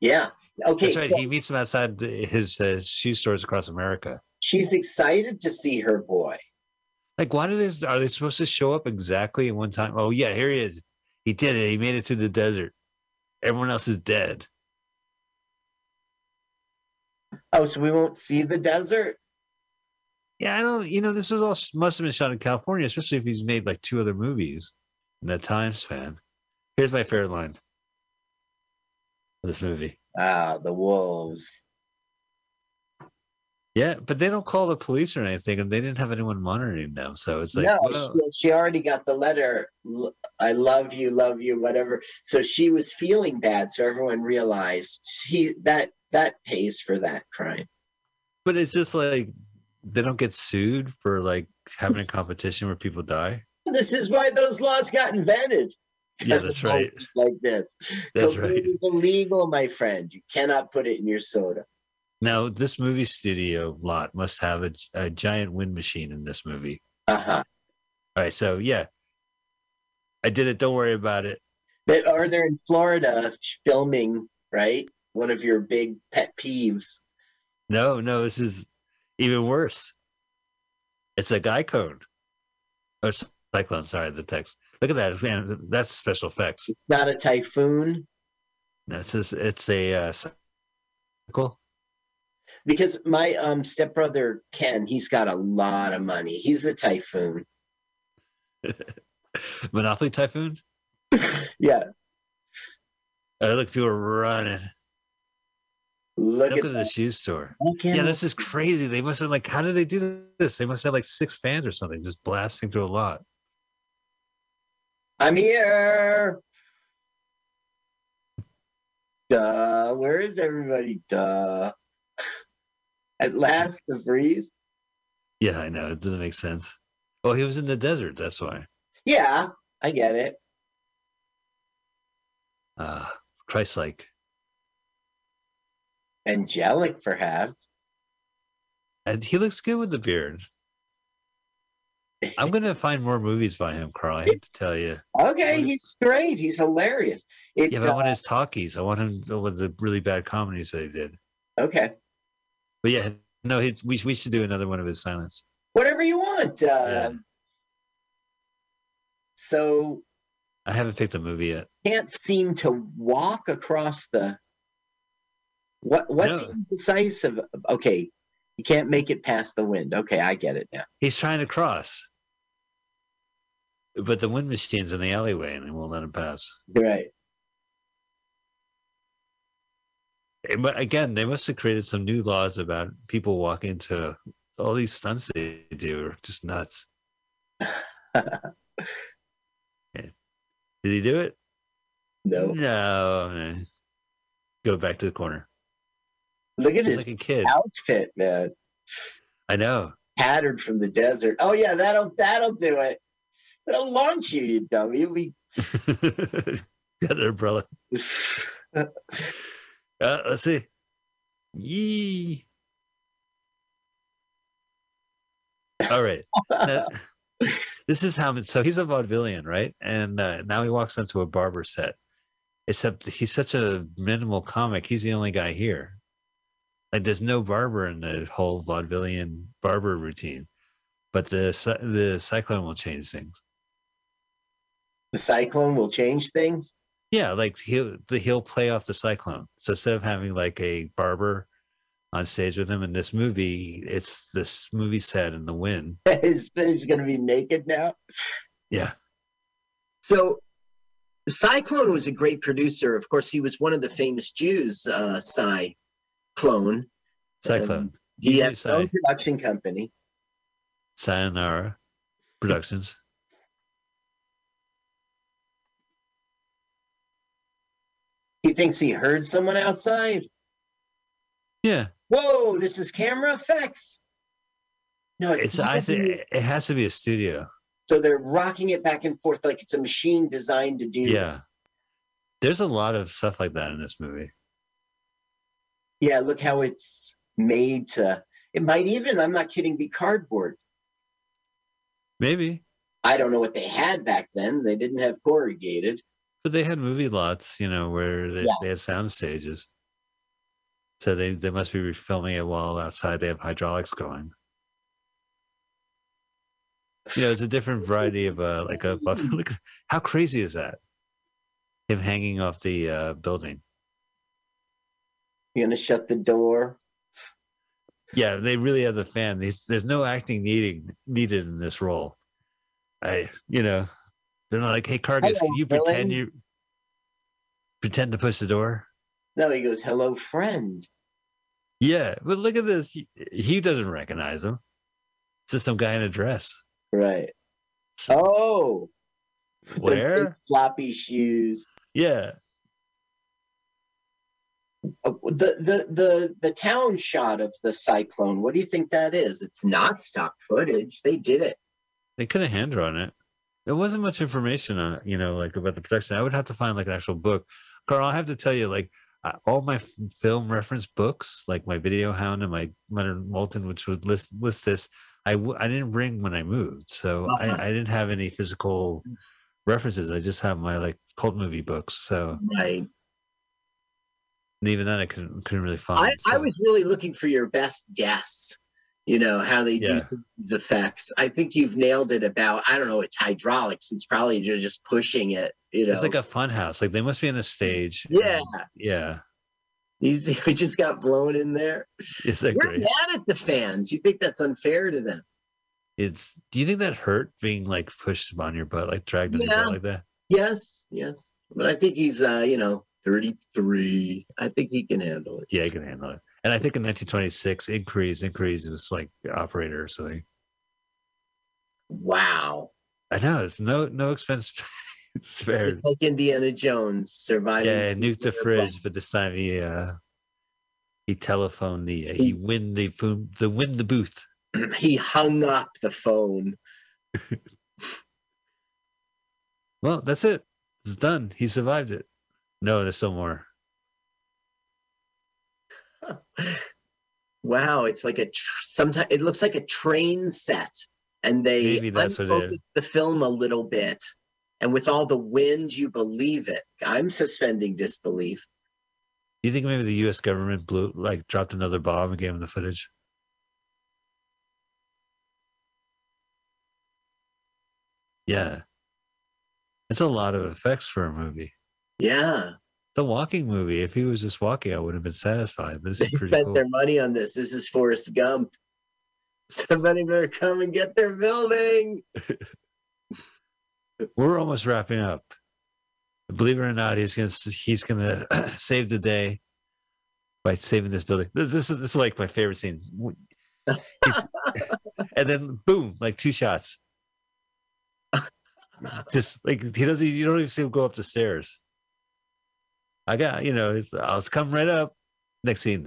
Yeah. Okay. That's right. so he meets them outside the- his uh, shoe stores across America. she's excited to see her boy. Like, why did they? Are they supposed to show up exactly at one time? Oh yeah, here he is. He did it. He made it through the desert. Everyone else is dead. Oh, so we won't see the desert? Yeah, I don't. You know, this was all must have been shot in California, especially if he's made like two other movies in that time span. Here's my favorite line. of This movie. Ah, the wolves. Yeah, but they don't call the police or anything, and they didn't have anyone monitoring them. So it's like, no, she, she already got the letter. I love you, love you, whatever. So she was feeling bad. So everyone realized he that that pays for that crime. but it's just like they don't get sued for like having a competition where people die. This is why those laws got invented. Yeah, that's right. Like this, That's Cocaine right. is illegal, my friend. You cannot put it in your soda. Now, this movie studio lot must have a, a giant wind machine in this movie. Uh huh. All right, so yeah, I did it. Don't worry about it. They are there in Florida filming, right? One of your big pet peeves. No, no, this is even worse. It's a guy code. Or cyclone, sorry, the text. Look at that. Man, that's special effects. Not a typhoon. That's just, it's a uh, cycle. Because my um stepbrother Ken, he's got a lot of money. He's the typhoon. Monopoly Typhoon. Yes. Uh, look, people are running. Look, Look at at the shoe store. Yeah, this is crazy. They must have like, how did they do this? They must have like six fans or something, just blasting through a lot. I'm here. Duh. Where is everybody? Duh. At last, the breeze. Yeah, I know. It doesn't make sense. Oh, he was in the desert. That's why. Yeah, I get it. Uh, Christ like. Angelic, perhaps. And he looks good with the beard. I'm gonna find more movies by him, Carl. I hate to tell you. Okay, he's great. He's hilarious. It, Yeah, but I want uh, his talkies. I want him with the really bad comedies that he did. okay. But yeah, no, he, we we should do another one of his silence. Whatever you want. Uh, Yeah. So I haven't picked a movie yet. can't seem to walk across the. What what's No. indecisive? Okay, you can't make it past the wind. Okay, I get it now. He's trying to cross, but the wind machine's in the alleyway and it won't let him pass. Right. But again, they must have created some new laws about people walking into all these stunts they do are just nuts. Did he do it? No. No. no. Go back to the corner. Look at He's his like a kid. outfit, man. I know. Patterned from the desert. Oh yeah, that'll that'll do it. That'll launch you, you dummy. We Got an umbrella. Uh, let's see. Yee. All right. Now, this is how. So he's a vaudevillian, right? And uh, now he walks into a barber set. Except he's such a minimal comic. He's the only guy here. Like there's no barber in the whole vaudevillian barber routine. But the the cyclone will change things. the cyclone will change things. Yeah, like he'll the, he'll play off the cyclone. So instead of having like a barber on stage with him in this movie, it's this movie set in the wind. he's, he's gonna be naked now. Yeah, So Cyclone was a great producer. Of course, he was one of the famous Jews, uh Cyclone. Cyclone. He You had his own production company. Sayonara Productions. He thinks he heard someone outside. Yeah, Whoa, this is camera effects. No, it's, it's I think it has to be a studio. so they're rocking it back and forth like it's a machine designed to do. Yeah, There's a lot of stuff like that in this movie. Yeah, look how it's made to. It might even, I'm not kidding, be cardboard. Maybe, I don't know what they had back then. They didn't have corrugated. But they had movie lots, you know, where they, Yeah. they had sound stages. So they, they must be filming it while outside they have hydraulics going. You know, it's a different variety of uh, like a look. How crazy is that? Him hanging off the uh, building. You're gonna shut the door. Yeah, they really have the fan. There's, there's no acting needing needed in this role. I, you know, they're not like, hey, Hello, can you villain." pretend you pretend to push the door? No, he goes, "Hello, friend." Yeah, but look at this. He, he doesn't recognize him. It's just some guy in a dress. Right. Oh, those big Where? floppy shoes. Yeah, Uh, The the the the town shot of the cyclone. What do you think that is? It's not stock footage. They did it. they could have hand drawn it. There wasn't much information on it, you know, like about the production. I would have to find like an actual book. Carl, I have to tell you, like uh, all my film reference books, like my Video Hound and my Leonard Maltin, which would list list this. I w- I didn't bring when I moved, so Uh-huh. I, I didn't have any physical references. I just have my like cult movie books. So Right. and even then, I couldn't couldn't really find. I, I was really looking for your best guess. You know how they do the effects. I think you've nailed it. About I don't know. It's hydraulics. It's probably ju- just pushing it. You know. It's like a fun house. Like they must be on a stage. yeah. Yeah. These we just got blown in there. Is that We're great? mad at the fans. You think that's unfair to them? It's. Do you think that hurt being like pushed on your butt, like dragged on your butt like that? Yes, yes. But I think he's uh, you know, 33. I think he can handle it. Yeah, he can handle it. And I think in 1926, Inquiries, Inquiries was like operator or something. Wow. I know it's no no expense spared. It's like Indiana Jones surviving. Yeah, nuked the fridge, but this time he uh he telephoned the uh, he win the phone the win the booth. he hung up the phone. Well, that's it. It's done. He survived it. No, there's still more. Wow, it's like a tr- sometimes it looks like a train set, and they Maybe that's what it is. unfocus the film a little bit, and with all the wind, you believe it. I'm suspending disbelief. Do you think maybe the U.S. government blew like dropped another bomb and gave them the footage? Yeah, it's a lot of effects for a movie. Yeah, The walking movie. If he was just walking, I would have been satisfied. But this they is pretty spent cool. their money on this. This is Forrest Gump. Somebody better come and get their building. We're almost wrapping up. Believe it or not, he's gonna he's gonna save the day by saving this building. This this is this is like my favorite scenes. And then boom, like two shots. Just like he doesn't, you don't even see him go up the stairs. I got, you know, I'll come right up. Next scene,